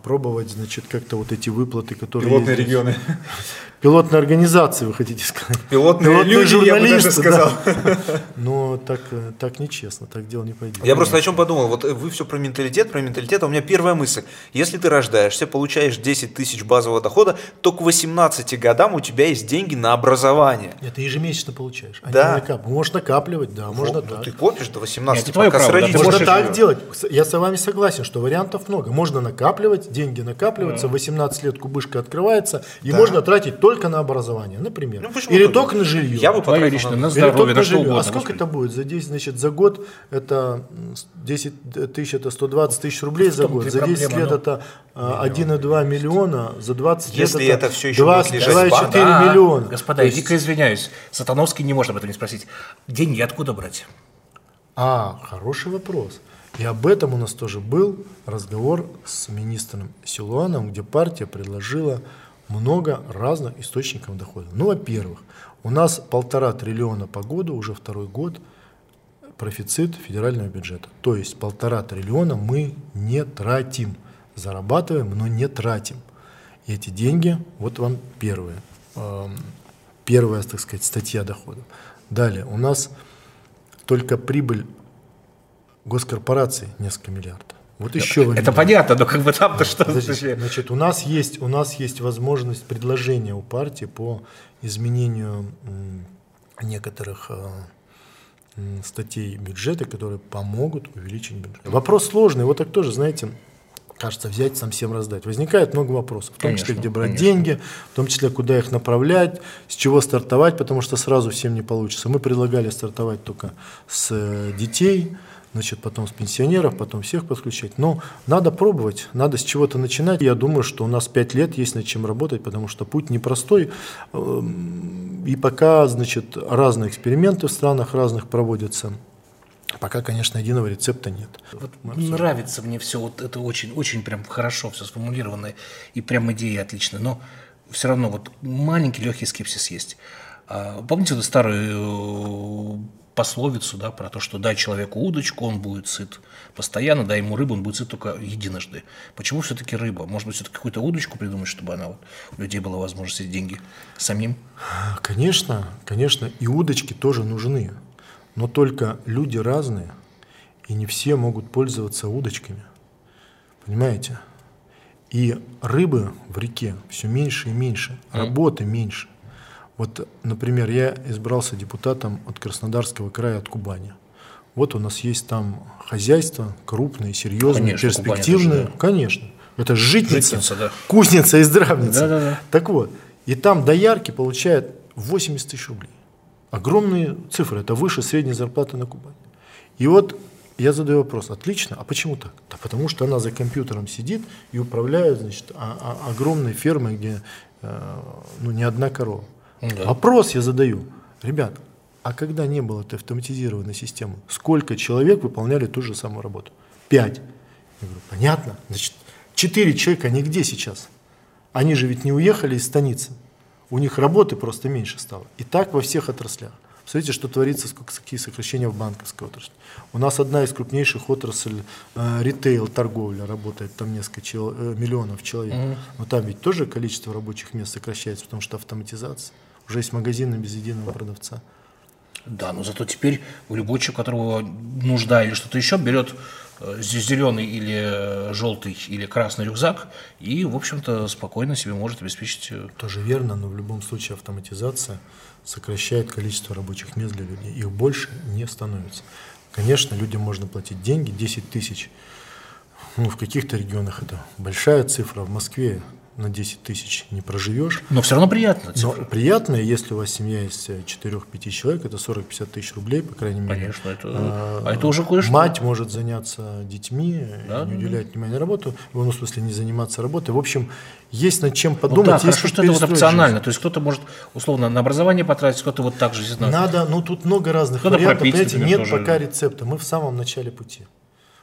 пробовать, значит, как-то вот эти выплаты, которые Пилотные есть. регионы. Пилотные организации, вы хотите сказать? Пилотные люди, я бы даже сказал. да. Но так, э, так нечестно, так дело не пойдет. Я просто о чем подумал. Вот э, вы все про менталитет, про менталитет. А у меня первая мысль. Если ты рождаешься, получаешь 10 тысяч базового дохода, то к 18 годам у тебя есть деньги на образование. Нет, ты ежемесячно получаешь. а Да. накап- Можешь накапливать, да, можно Вот, ну, так. ты копишь до 18, Нет, пока с право, да, Можно так живешь. делать. Я с вами согласен, что вариантов много. Можно накапливать, деньги накапливаются, 18 лет кубышка открывается, и можно тратить только на образование, например. Ну, Или только? только на жилье. Я бы потратил личное, на- здоровье, только на что жилье. угодно. А сколько это будет? За 10, значит, за год это м, с- 10 тысяч, это 120 тысяч рублей за год. За 10 проблема, лет ну. это а, 1,2 миллиона, за 20 Если лет это всё ещё 20, будет лежать в банке. 4 Да, миллиона. Господа, я дико извиняюсь. Сатановский не может об этом не спросить. Деньги откуда брать? А, хороший вопрос. И об этом у нас тоже был разговор с министром Силуаном, где партия предложила много разных источников дохода. Ну, во-первых, у нас полтора триллиона по году, уже второй год, профицит федерального бюджета. То есть полтора триллиона мы не тратим. Зарабатываем, но не тратим. И эти деньги, вот вам первые. эм, Первая, так сказать, статья доходов. Далее, у нас только прибыль госкорпораций несколько миллиардов. Вот еще Это видите. понятно, но как бы там-то что? Подождите, Значит, у нас есть у нас есть возможность предложения у партии по изменению некоторых э, статей бюджета, которые помогут увеличить бюджет. Вопрос сложный, вот так тоже, знаете, кажется, взять сам всем раздать. Возникает много вопросов, в том числе, Конечно, где брать конечно. деньги, в том числе, куда их направлять, с чего стартовать, потому что сразу всем не получится. Мы предлагали стартовать только с э, детей, значит, потом с пенсионеров, потом всех подключать. Но надо пробовать, надо с чего-то начинать. Я думаю, что у нас пять лет есть над чем работать, потому что путь непростой. Эм, И пока, значит, разные эксперименты в странах разных проводятся Пока, конечно, единого рецепта нет. Вот нравится мне все, вот это очень, очень прям хорошо все сформулировано, и прям идея отличная, но все равно вот маленький легкий скепсис есть. А, помните эту старую э, пословицу, да, про то, что дай человеку удочку, он будет сыт постоянно, дай ему рыбу, он будет сыт только единожды. Почему все-таки рыба? Может быть, все-таки какую-то удочку придумать, чтобы она вот, у людей была возможность эти деньги самим? Конечно, конечно, и удочки тоже нужны. Но только люди разные, и не все могут пользоваться удочками. Понимаете? И рыбы в реке все меньше и меньше, работы меньше. Вот, например, я избрался депутатом от Краснодарского края, от Кубани. Вот у нас есть там хозяйство крупное, серьезное, Конечно, Кубань, же, да. Конечно. Это житница, Житница, да. кузница и здравница. Да-да-да. Так вот, и там доярки получают 80 тысяч рублей. Огромные цифры, это выше средней зарплаты на Кубани. И вот я задаю вопрос, отлично, а почему так? Да потому что она за компьютером сидит и управляет значит, а- а- огромной фермой, где э, ну, не одна корова. Да. Вопрос я задаю, ребят, а когда не было этой автоматизированной системы, сколько человек выполняли ту же самую работу? Пять. Я говорю, понятно, значит, четыре человека, они где сейчас? Они же ведь не уехали из станицы. У них работы просто меньше стало. И так во всех отраслях. Посмотрите, что творится, сколько- какие сокращения в банковской отрасли. У нас одна из крупнейших отраслей э, ритейл, торговля, работает там несколько чел- э, миллионов человек. Но там ведь тоже количество рабочих мест сокращается, потому что автоматизация. Уже есть магазины без единого продавца. Да, но зато теперь у любой человек, которого нужда или что-то еще, берет зеленый или э, желтый или красный рюкзак и, в общем-то, спокойно себе может обеспечить э, Тоже верно, но в любом случае автоматизация сокращает количество рабочих мест для людей. Их больше не становится. Конечно, людям можно платить деньги, 10 тысяч. Ну, в каких-то регионах это большая цифра. В Москве на 10 тысяч не проживешь. Но все равно приятно. Но приятно, если у вас семья из 4-5 человек, это 40-50 тысяч рублей, по крайней мере. Конечно, это, А, а это уже кое-что. Мать может заняться детьми, Да, не да, уделять внимания работу, в ну, смысле не заниматься работой. В общем, есть над чем Ну подумать. да, есть хорошо, что это вот опционально. жизнь. То есть кто-то может условно на образование потратить, кто-то вот так же. действительно. Надо, ну тут много разных Надо вариантов. пропить, например, нет тоже. пока рецепта. Мы в самом начале пути.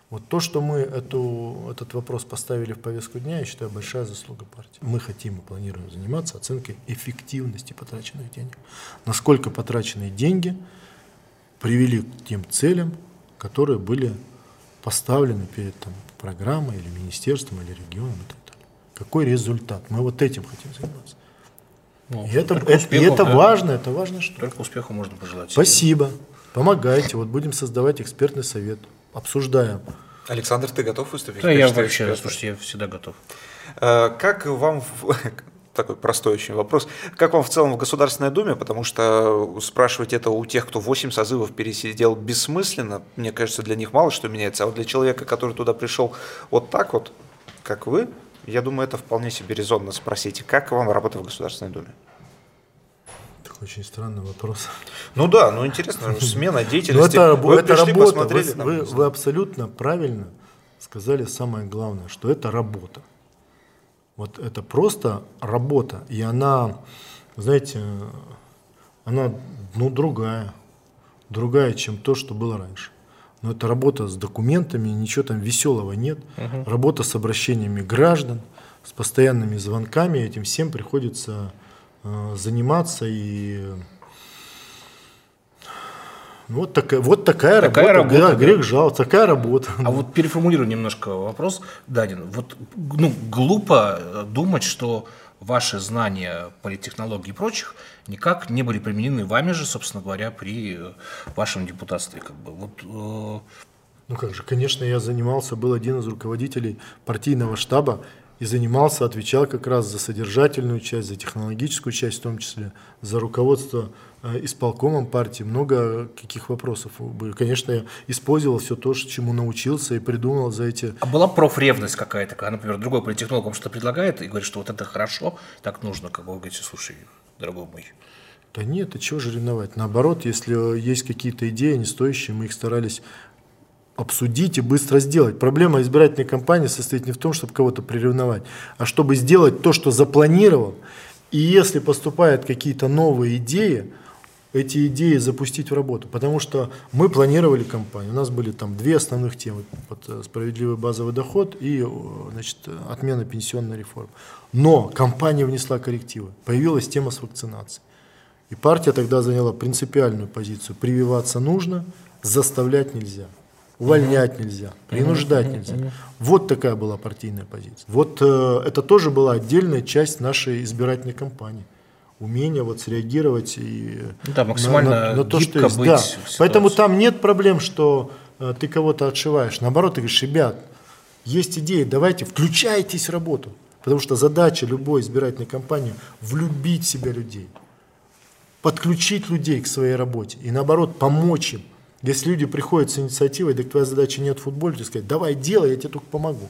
Вот то, что мы эту, этот вопрос поставили в повестку дня, я считаю, большая заслуга партии. Мы хотим и планируем заниматься оценкой эффективности потраченных денег. Насколько потраченные деньги привели к тем целям, которые были поставлены перед там, программой или министерством, или регионом и так далее. Какой результат? Мы вот этим хотим заниматься. Ну, И это, это- и это да. важно, это важно что? Только успеха можно пожелать. Спасибо. Помогайте. Вот будем создавать экспертный совет. Обсуждаем. Александр, ты готов выступить? Да, я вообще, эксперта? слушайте, я всегда готов. Э, Как вам, такой простой очень вопрос, как вам в целом в Государственной Думе, потому что спрашивать это у тех, кто 8 созывов пересидел бессмысленно, мне кажется, для них мало что меняется, а вот для человека, который туда пришел вот так вот, как вы, я думаю, это вполне себе резонно спросить, как вам работа в Государственной Думе? Очень странный вопрос. Ну да, ну интересно, смена Но деятельности. это, Вы это пришли, работа. Вы, там, вы- вы абсолютно правильно сказали самое главное, что это работа. Вот это просто работа. И она, знаете, она ну, другая. Другая, чем то, что было раньше. Но это работа с документами, ничего там веселого нет. Работа с обращениями граждан, с постоянными звонками. Этим всем приходится заниматься. И ну, вот, такая, вот такая, Такая работа. работа, Да, да. грех жаловаться. Такая работа. А вот переформулирую немножко вопрос, Данин. Вот ну, глупо э, думать, что ваши знания политтехнологий и прочих никак не были применены вами же, собственно говоря, при э, вашем депутатстве. Как бы. вот, э, Ну как же, конечно, я занимался, был один из руководителей партийного штаба и занимался, отвечал как раз за содержательную часть, за технологическую часть в том числе, за руководство э, исполкомом партии. Много каких вопросов были. Конечно, я использовал все то, чему научился и придумал за эти... а была профревность какая-то, когда, например, другой политтехнолог вам что-то предлагает и говорит, что вот это хорошо, так нужно, как бы вы говорите, слушай, дорогой мой, Да нет, а чего же ревновать? Наоборот, если есть какие-то идеи не стоящие, мы их старались обсудить и быстро сделать. Проблема избирательной кампании состоит не в том, чтобы кого-то приревновать, а чтобы сделать то, что запланировал. И если поступают какие-то новые идеи, эти идеи запустить в работу. Потому что мы планировали кампанию. У нас были там две основных темы. Вот, э, справедливый базовый доход и э, значит, отмена пенсионной реформы. Но компания внесла коррективы. Появилась тема с вакцинацией. И партия тогда заняла принципиальную позицию. Прививаться нужно, заставлять нельзя. Увольнять нельзя, принуждать нельзя. Вот такая была партийная позиция. Вот э, это тоже была отдельная часть нашей избирательной кампании умение вот среагировать и ну, да, максимально на, на, на то, что есть. Быть да. Поэтому там нет проблем, что э, ты кого-то отшиваешь. Наоборот, ты говоришь, ребят, есть идеи, давайте включайтесь в работу. Потому что задача любой избирательной кампании – влюбить в себя людей, подключить людей к своей работе и наоборот помочь им. Если люди приходят с инициативой, так твоя задача нет в футболе, ты сказать, давай делай, я тебе только помогу.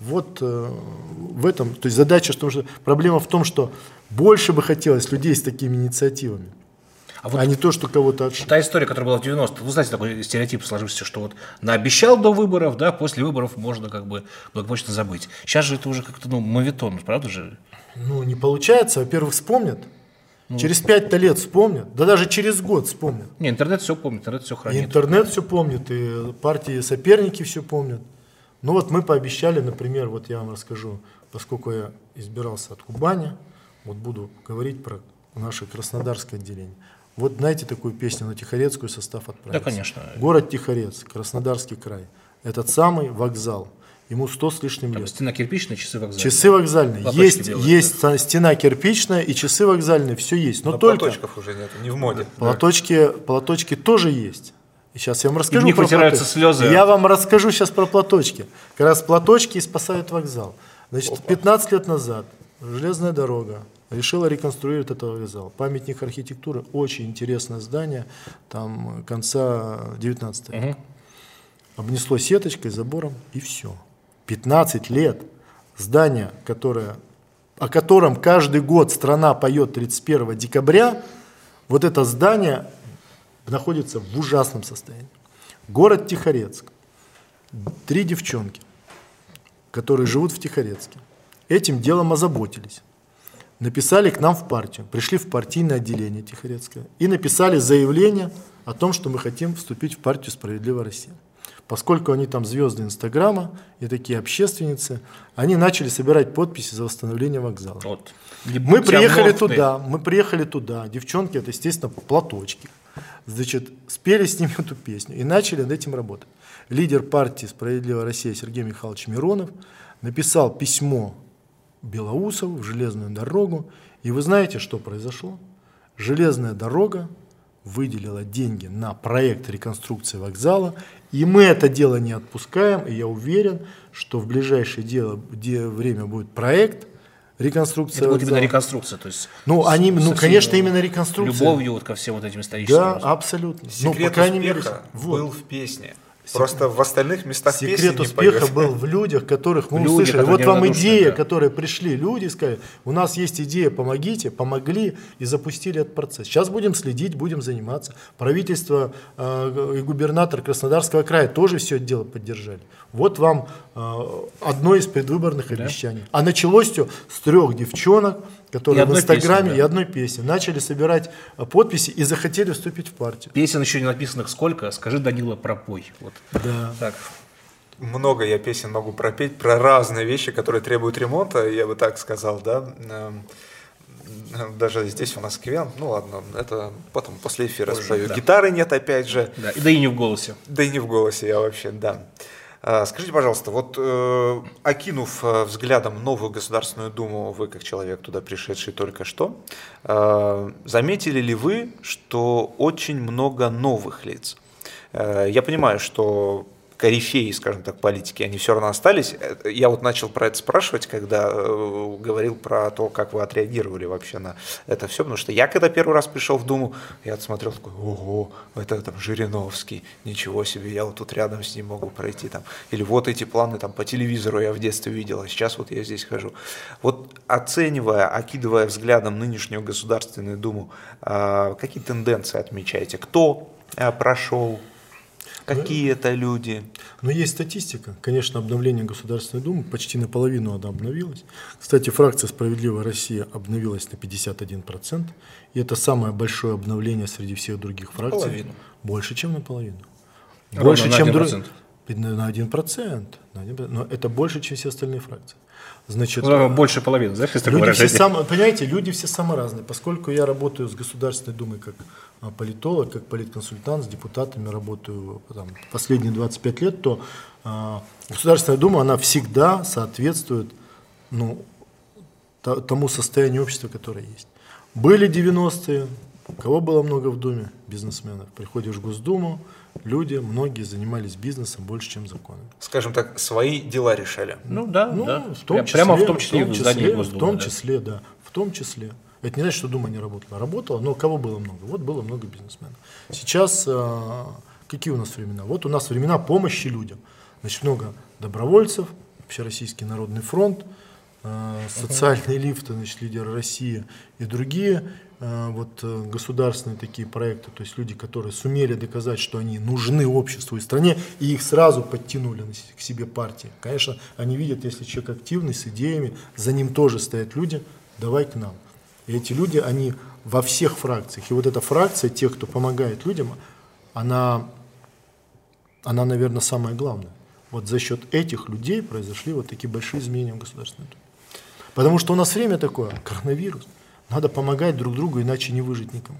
Вот э, в этом, то есть задача, что, что проблема в том, что больше бы хотелось людей с такими инициативами. А, вот а не то, что кого-то отшить. Та история, которая была в 90-х, вы знаете, такой стереотип сложился, что вот наобещал до выборов, да, после выборов можно как бы благополучно забыть. Сейчас же это уже как-то, ну, мавитон, правда же? Ну, не получается. Во-первых, вспомнят. Ну, через пять-то лет вспомнят, да даже через год вспомнят. Не, интернет все помнит, интернет все хранит. И интернет все помнит, и партии соперники все помнят. Ну вот мы пообещали, например, вот я вам расскажу, поскольку я избирался от Кубани, вот буду говорить про наше Краснодарское отделение. Вот знаете такую песню на Тихорецкую состав отправился? Да, конечно. Город Тихорец, Краснодарский край. Этот самый вокзал. Ему сто с лишним Там лет. Стена кирпичная, часы вокзальные. Часы вокзальные. есть, есть да. стена кирпичная и часы вокзальные, все есть. Но, Но только... платочков уже нет, не в моде. Платочки, платочки тоже есть. И сейчас я вам расскажу и в них про вытираются платочки. слезы. Я вам расскажу сейчас про платочки. Как раз платочки и спасают вокзал. Значит, Опа. 15 лет назад железная дорога решила реконструировать этот вокзал. Памятник архитектуры, очень интересное здание, там конца 19 века. Угу. Обнесло сеточкой, забором и все. 15 лет здание, которое, о котором каждый год страна поет 31 декабря, вот это здание находится в ужасном состоянии. Город Тихорецк. Три девчонки, которые живут в Тихорецке, этим делом озаботились. Написали к нам в партию, пришли в партийное отделение Тихорецкое и написали заявление о том, что мы хотим вступить в партию «Справедливая Россия». Поскольку они там звезды Инстаграма и такие общественницы, они начали собирать подписи за восстановление вокзала. Вот. Мы приехали туда, мы приехали туда, девчонки, это, естественно, платочки значит, спели с ними эту песню и начали над этим работать. Лидер партии «Справедливая Россия» Сергей Михайлович Миронов написал письмо Белоусову в железную дорогу. И вы знаете, что произошло? Железная дорога выделила деньги на проект реконструкции вокзала, и мы это дело не отпускаем, и я уверен, что в ближайшее дело, где время будет проект – реконструкция. Это будет именно реконструкция, то есть. Ну, они, ну, конечно, именно реконструкция. Любовью вот ко всем вот этим историческим. Да, абсолютно. Секрет ну, по крайней мере, был в песне. Просто в остальных местах Секрет успеха был в людях, которых мы люди, услышали. Вот вам идея, да. которые пришли люди, сказали, у нас есть идея, помогите, помогли и запустили этот процесс. Сейчас будем следить, будем заниматься. Правительство э, и губернатор Краснодарского края тоже все это дело поддержали. Вот вам э, одно из предвыборных да. обещаний. А началось все с трех девчонок, которые в Инстаграме песни, да. и одной песни начали собирать э, подписи и захотели вступить в партию. Песен еще не написанных сколько? Скажи, Данила, пропой. Вот. Да. Так. Много я песен могу пропеть про разные вещи, которые требуют ремонта, я бы так сказал, да. Эм, даже здесь в Москве, ну ладно, это потом после эфира Позже, спою. Да. Гитары нет опять же. Да, да и не в голосе. Да и не в голосе я вообще, да. А, скажите, пожалуйста, вот э, окинув э, взглядом новую Государственную Думу, вы как человек туда пришедший только что, э, заметили ли вы, что очень много новых лиц? Я понимаю, что корифеи, скажем так, политики, они все равно остались. Э, я вот начал про это спрашивать, когда э, говорил про то, как вы отреагировали вообще на это все, потому что я, когда первый раз пришел в Думу, я смотрел такой, ого, это там Жириновский, ничего себе, я вот тут рядом с ним могу пройти там, или вот эти планы там по телевизору я в детстве видел, а сейчас вот я здесь хожу. Вот оценивая, окидывая взглядом нынешнюю Государственную Думу, э, какие тенденции отмечаете? Кто э, прошел, Какие это люди? Но есть статистика. Конечно, обновление Государственной Думы почти наполовину она обновилась. Кстати, фракция «Справедливая Россия» обновилась на 51%. И это самое большое обновление среди всех других фракций. Наполовину. Больше, чем наполовину. Ровно Больше, на чем 1%. На 1%. На 1%. Но это больше, чем все остальные фракции. Значит, Ну, Больше половины, такое Люди все сам, понимаете, люди все самые разные. Поскольку я работаю с Государственной Думой как а, политолог, как политконсультант, с депутатами работаю там, последние 25 лет, то а, Государственная Дума, она всегда соответствует ну, то- тому состоянию общества, которое есть. Были 90-е, кого было много в Думе? Бизнесменов. Приходишь в Госдуму, люди, многие занимались бизнесом больше, чем законом. Скажем так, свои дела решали. Ну да, Ну, да. в том числе, Прямо в том числе в в том числе, Госдумы. В том да. числе, да. В том числе. Это не значит, что Дума не работала. Работала, но кого было много? Вот было много бизнесменов. Сейчас э, какие у нас времена? Вот у нас времена помощи людям. Значит, много добровольцев, Общероссийский народный фронт, э, социальные лифты, значит, лидеры России и другие вот э, государственные такие проекты, то есть люди, которые сумели доказать, что они нужны обществу и стране, и их сразу подтянули к себе партии. Конечно, они видят, если человек активный, с идеями, за ним тоже стоят люди, давай к нам. И эти люди, они во всех фракциях. И вот эта фракция, тех, кто помогает людям, она, она, наверное, самое главное. Вот за счет этих людей произошли вот такие большие изменения в Государственной. Потому что у нас время такое, коронавирус. Надо помогать друг другу, иначе не выжить никому.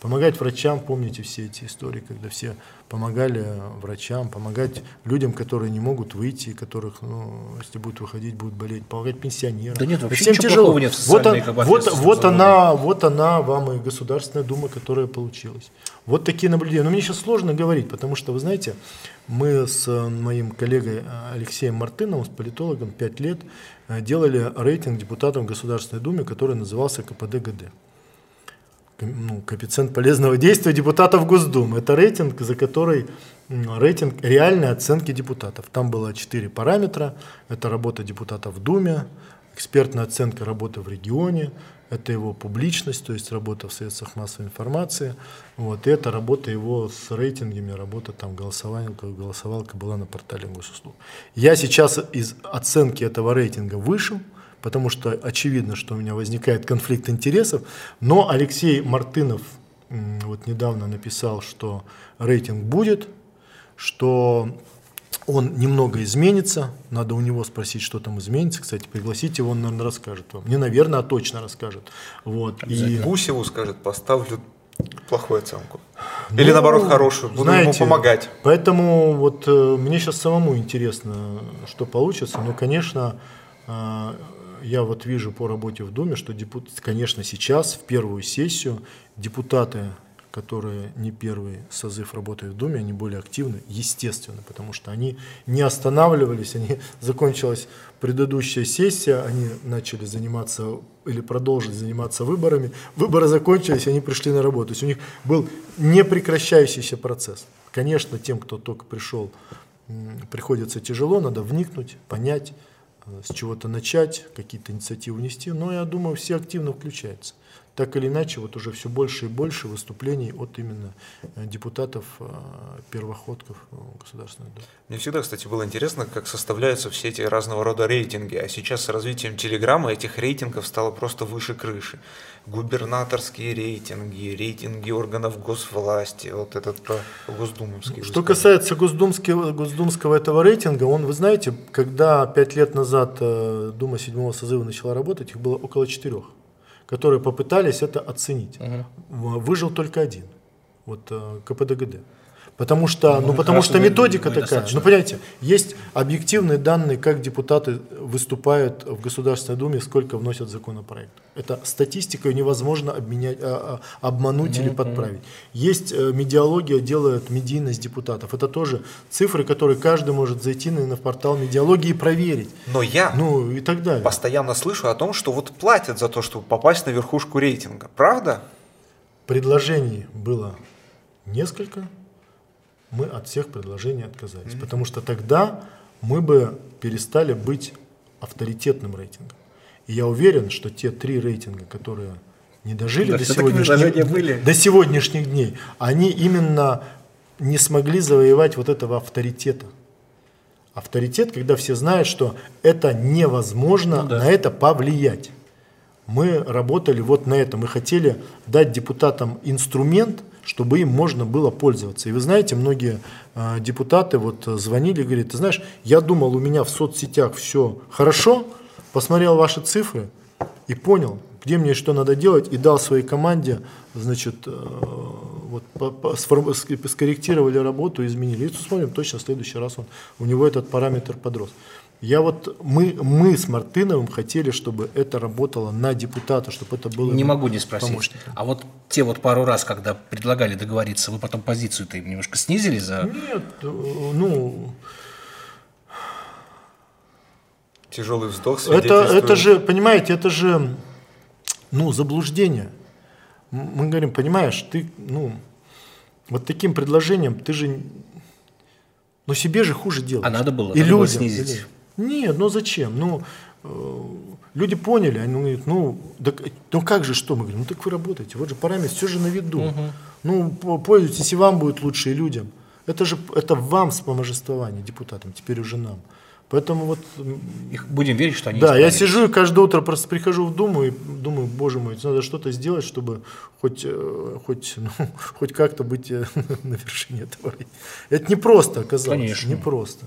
Помогать врачам, помните все эти истории, когда все помогали врачам, помогать людям, которые не могут выйти, которых, ну, если будут выходить, будут болеть, помогать пенсионерам. Да нет, вообще Всем тяжело. нет вот, он- вот, вот она, вот она вам и Государственная Дума, которая получилась. Вот такие наблюдения. Но мне сейчас сложно говорить, потому что, вы знаете, мы с э, моим коллегой э, Алексеем Мартыновым, с политологом, пять лет э, делали рейтинг депутатов Государственной Думе, который назывался КПД-ГД. Ну, коэффициент полезного действия депутатов Госдумы. Это рейтинг, за который рейтинг реальной оценки депутатов. Там было четыре параметра. Это работа депутата в Думе, экспертная оценка работы в регионе, это его публичность, то есть работа в средствах массовой информации. Вот, и это работа его с рейтингами, работа там голосования, как голосовалка была на портале госуслуг. Я сейчас из оценки этого рейтинга вышел, потому что очевидно, что у меня возникает конфликт интересов, но Алексей Мартынов вот недавно написал, что рейтинг будет, что он немного изменится, надо у него спросить, что там изменится. Кстати, пригласите его, он, наверное, расскажет вам. Не, наверное, а точно расскажет. Вот. И, Гусеву скажет, поставлю плохую оценку. Или ну, наоборот хорошую, буду ему знаете, помогать. Поэтому вот э, мне сейчас самому интересно, что получится. Но, конечно, э, я вот вижу по работе в Думе, что, депут, конечно, сейчас в первую сессию депутаты, которые не первый созыв работают в Думе, они более активны, естественно, потому что они не останавливались, они закончилась предыдущая сессия, они начали заниматься или продолжить заниматься выборами, выборы закончились, они пришли на работу. То есть у них был непрекращающийся процесс. Конечно, тем, кто только пришел, приходится тяжело, надо вникнуть, понять, э, с чего-то начать, какие-то инициативы внести, но я думаю, все активно включаются. Так или иначе, вот уже все больше и больше выступлений от именно э, депутатов э, первоходков э, Государственной Думы. Мне всегда, кстати, было интересно, как составляются все эти разного рода рейтинги. А сейчас с развитием телеграмма этих рейтингов стало просто выше крыши. Губернаторские рейтинги, рейтинги органов госвласти, вот этот про госдумовский. Что касается госдумского, госдумского этого рейтинга, он, вы знаете, когда пять лет назад Дума седьмого созыва начала работать, их было около четырех, которые попытались это оценить. В- Выжил только один, вот э, КПДГД. Потому что, ну, потому хорошо, что ну, методика ну, такая. достаточно. Ну, понимаете, есть объективные данные, как депутаты выступают в Государственной Думе, сколько вносят законопроект. Это статистикой невозможно обменять, а, а, обмануть или подправить. Есть э, медиалогия, делает медийность депутатов. Это тоже цифры, которые каждый может зайти на, на портал медиалогии и проверить. Но я Ну и так далее. постоянно слышу о том, что вот платят за то, чтобы попасть на верхушку рейтинга. Правда? Предложений было несколько, мы от всех предложений отказались. Потому что тогда мы бы перестали быть авторитетным рейтингом. И я уверен, что те три рейтинга, которые не дожили Да, до, сегодняшних, были. до сегодняшних дней, они именно не смогли завоевать вот этого авторитета. Авторитет, когда все знают, что это невозможно Ну да. на это повлиять. Мы работали вот на это. Мы хотели дать депутатам инструмент, чтобы им можно было пользоваться. И вы знаете, многие э, депутаты вот звонили и говорят, ты знаешь, я думал, у меня в соцсетях все хорошо, посмотрел ваши цифры и понял, где мне что надо делать, и дал своей команде, значит, э, вот, по- скорректировали работу, изменили. И смотрим, точно в следующий раз он, у него этот параметр подрос. Я вот, мы, мы с Мартыновым хотели, чтобы это работало на депутата, чтобы это было Не могу не спросить. помощником. А вот те вот пару раз, когда предлагали договориться, вы потом позицию-то им немножко снизили за... Нет, э, ну, Тяжелый вздох это, это же, понимаете, это же, ну, заблуждение. Мы говорим, понимаешь, ты, ну, вот таким предложением ты же, ну, себе же хуже делаешь. А надо было, И надо было людям. снизить. Нет, ну зачем? Ну, э, люди поняли, они говорят, ну, так, ну как же, что? Мы говорим, ну так вы работаете, вот же параметр, все же на виду. Ну, по- пользуйтесь, и вам будет лучше, и людям. Это же, это вам вспоможествование, депутатам, теперь уже нам. Поэтому вот Их будем верить, что они да, я сижу и каждое утро просто прихожу в Думу и думаю, боже мой, надо что-то сделать, чтобы хоть, э, хоть, ну, хоть как-то быть э, на вершине этого. Это не просто оказалось. Конечно. Не просто.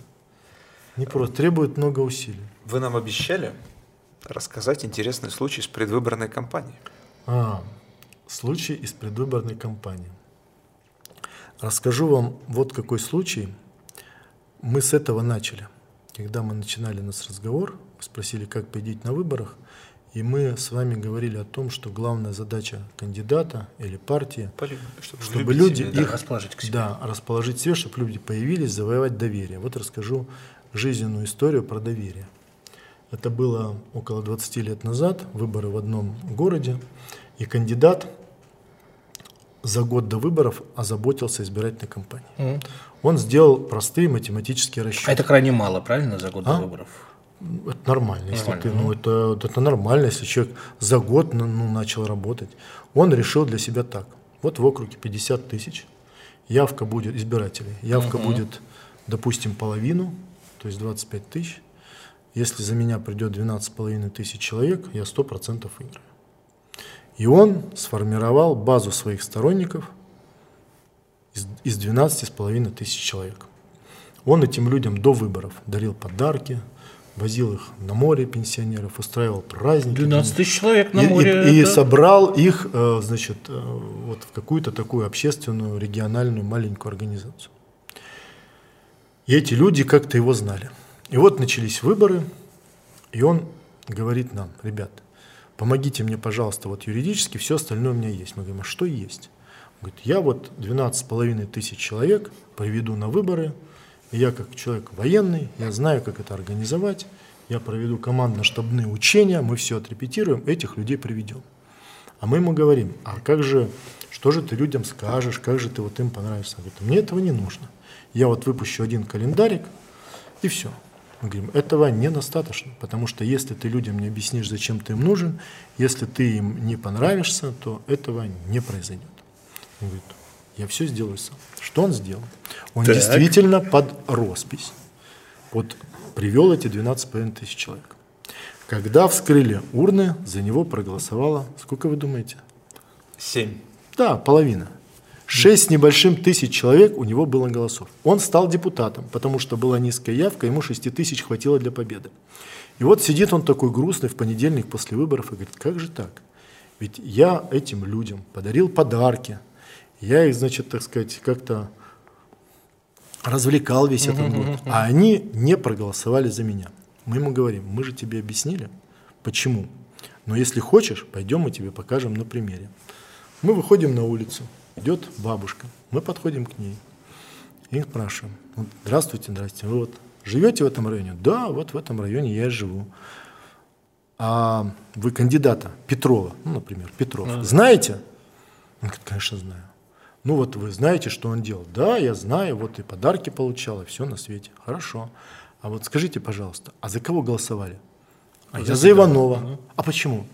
Не просто. Требует много усилий. Вы нам обещали рассказать интересный случай с предвыборной кампанией. А, случай из предвыборной кампании. Расскажу вам вот какой случай. Мы с этого начали. Когда мы начинали наш разговор, спросили, как победить на выборах, и мы с вами говорили о том, что главная задача кандидата или партии, Полю- чтобы чтобы люди себя, да. их расположить к себе. Да, расположить себе, чтобы люди появились, завоевать доверие. Вот расскажу жизненную историю про доверие. Это было около 20 лет назад, выборы в одном городе, и кандидат за год до выборов озаботился избирательной кампанией. Он сделал простые математические расчеты. А это крайне мало, правильно, за год А? до выборов? Это нормально, если Нормально, ты, ну, это, это нормально, если человек за год ну, ну, начал работать. Он решил для себя так. Вот в округе 50 тысяч, явка будет, избирателей, явка будет, допустим, половину, то есть 25 тысяч. Если за меня придет 12,5 тысяч человек, я 100% выиграю. И он сформировал базу своих сторонников из, из 12,5 тысяч человек. Он этим людям до выборов дарил подарки, возил их на море пенсионеров, устраивал праздники. 12 тысяч человек на И- и- море. И, это- собрал их, э, значит, э, вот в какую-то такую общественную, региональную маленькую организацию. И эти люди как-то его знали. И вот начались выборы, и он говорит нам, ребят, помогите мне, пожалуйста, вот юридически, все остальное у меня есть. Мы говорим, а что есть? Он говорит, я вот 12,5 тысяч человек приведу на выборы, я как человек военный, я знаю, как это организовать, я проведу командно-штабные учения, мы все отрепетируем, этих людей приведем. А мы ему говорим, а как же, что же ты людям скажешь, как же ты вот им понравишься? Он говорит, мне этого не нужно. Я вот выпущу один календарик, и все. Мы говорим, этого недостаточно, потому что если ты людям не объяснишь, зачем ты им нужен, если ты им не понравишься, то этого не произойдет. Он говорит, я все сделаю сам. Что он сделал? Он Так. действительно под роспись вот привел эти 12,5 тысяч человек. Когда вскрыли урны, за него проголосовало, сколько вы думаете? Семь. Да, половина. Шесть с небольшим тысяч человек у него было голосов. Он стал депутатом, потому что была низкая явка, ему 6 тысяч хватило для победы. И вот сидит он такой грустный в понедельник после выборов и говорит, как же так? Ведь я этим людям подарил подарки, я их, значит, так сказать, как-то развлекал весь этот год, а они не проголосовали за меня. Мы ему говорим, мы же тебе объяснили, почему. Но если хочешь, пойдем мы тебе покажем на примере. Мы выходим на улицу, идет бабушка, мы подходим к ней и спрашиваем, «Вот, здравствуйте, здравствуйте, вы вот живете в этом районе? Да, вот в этом районе я и живу. А вы кандидата Петрова, ну, например, Петров, знаете? Он говорит, конечно, знаю. Ну вот вы знаете, что он делал? Да, я знаю, вот и подарки получал, и все на свете. Хорошо. А вот скажите, пожалуйста, а за кого голосовали? А я за Иванова. А почему?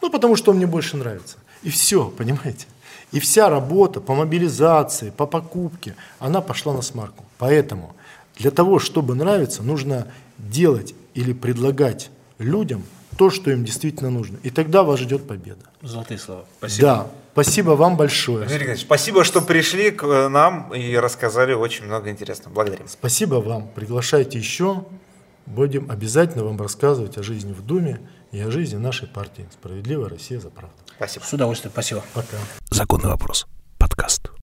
Ну, потому что он мне больше нравится. И все, понимаете? И вся работа по мобилизации, по покупке, она пошла на смарку. Поэтому для того, чтобы нравиться, нужно делать или предлагать людям то, что им действительно нужно. И тогда вас ждет победа. Золотые слова. Спасибо. Да, спасибо вам большое. Дмитрий Николаевич, спасибо, что пришли к э, нам и рассказали очень много интересного. Благодарим. Спасибо вам. Приглашайте еще. Будем обязательно вам рассказывать о жизни в Думе и о жизни нашей партии «Справедливая Россия за правду». Спасибо. С удовольствием. Спасибо. Пока. Законный вопрос. Подкаст.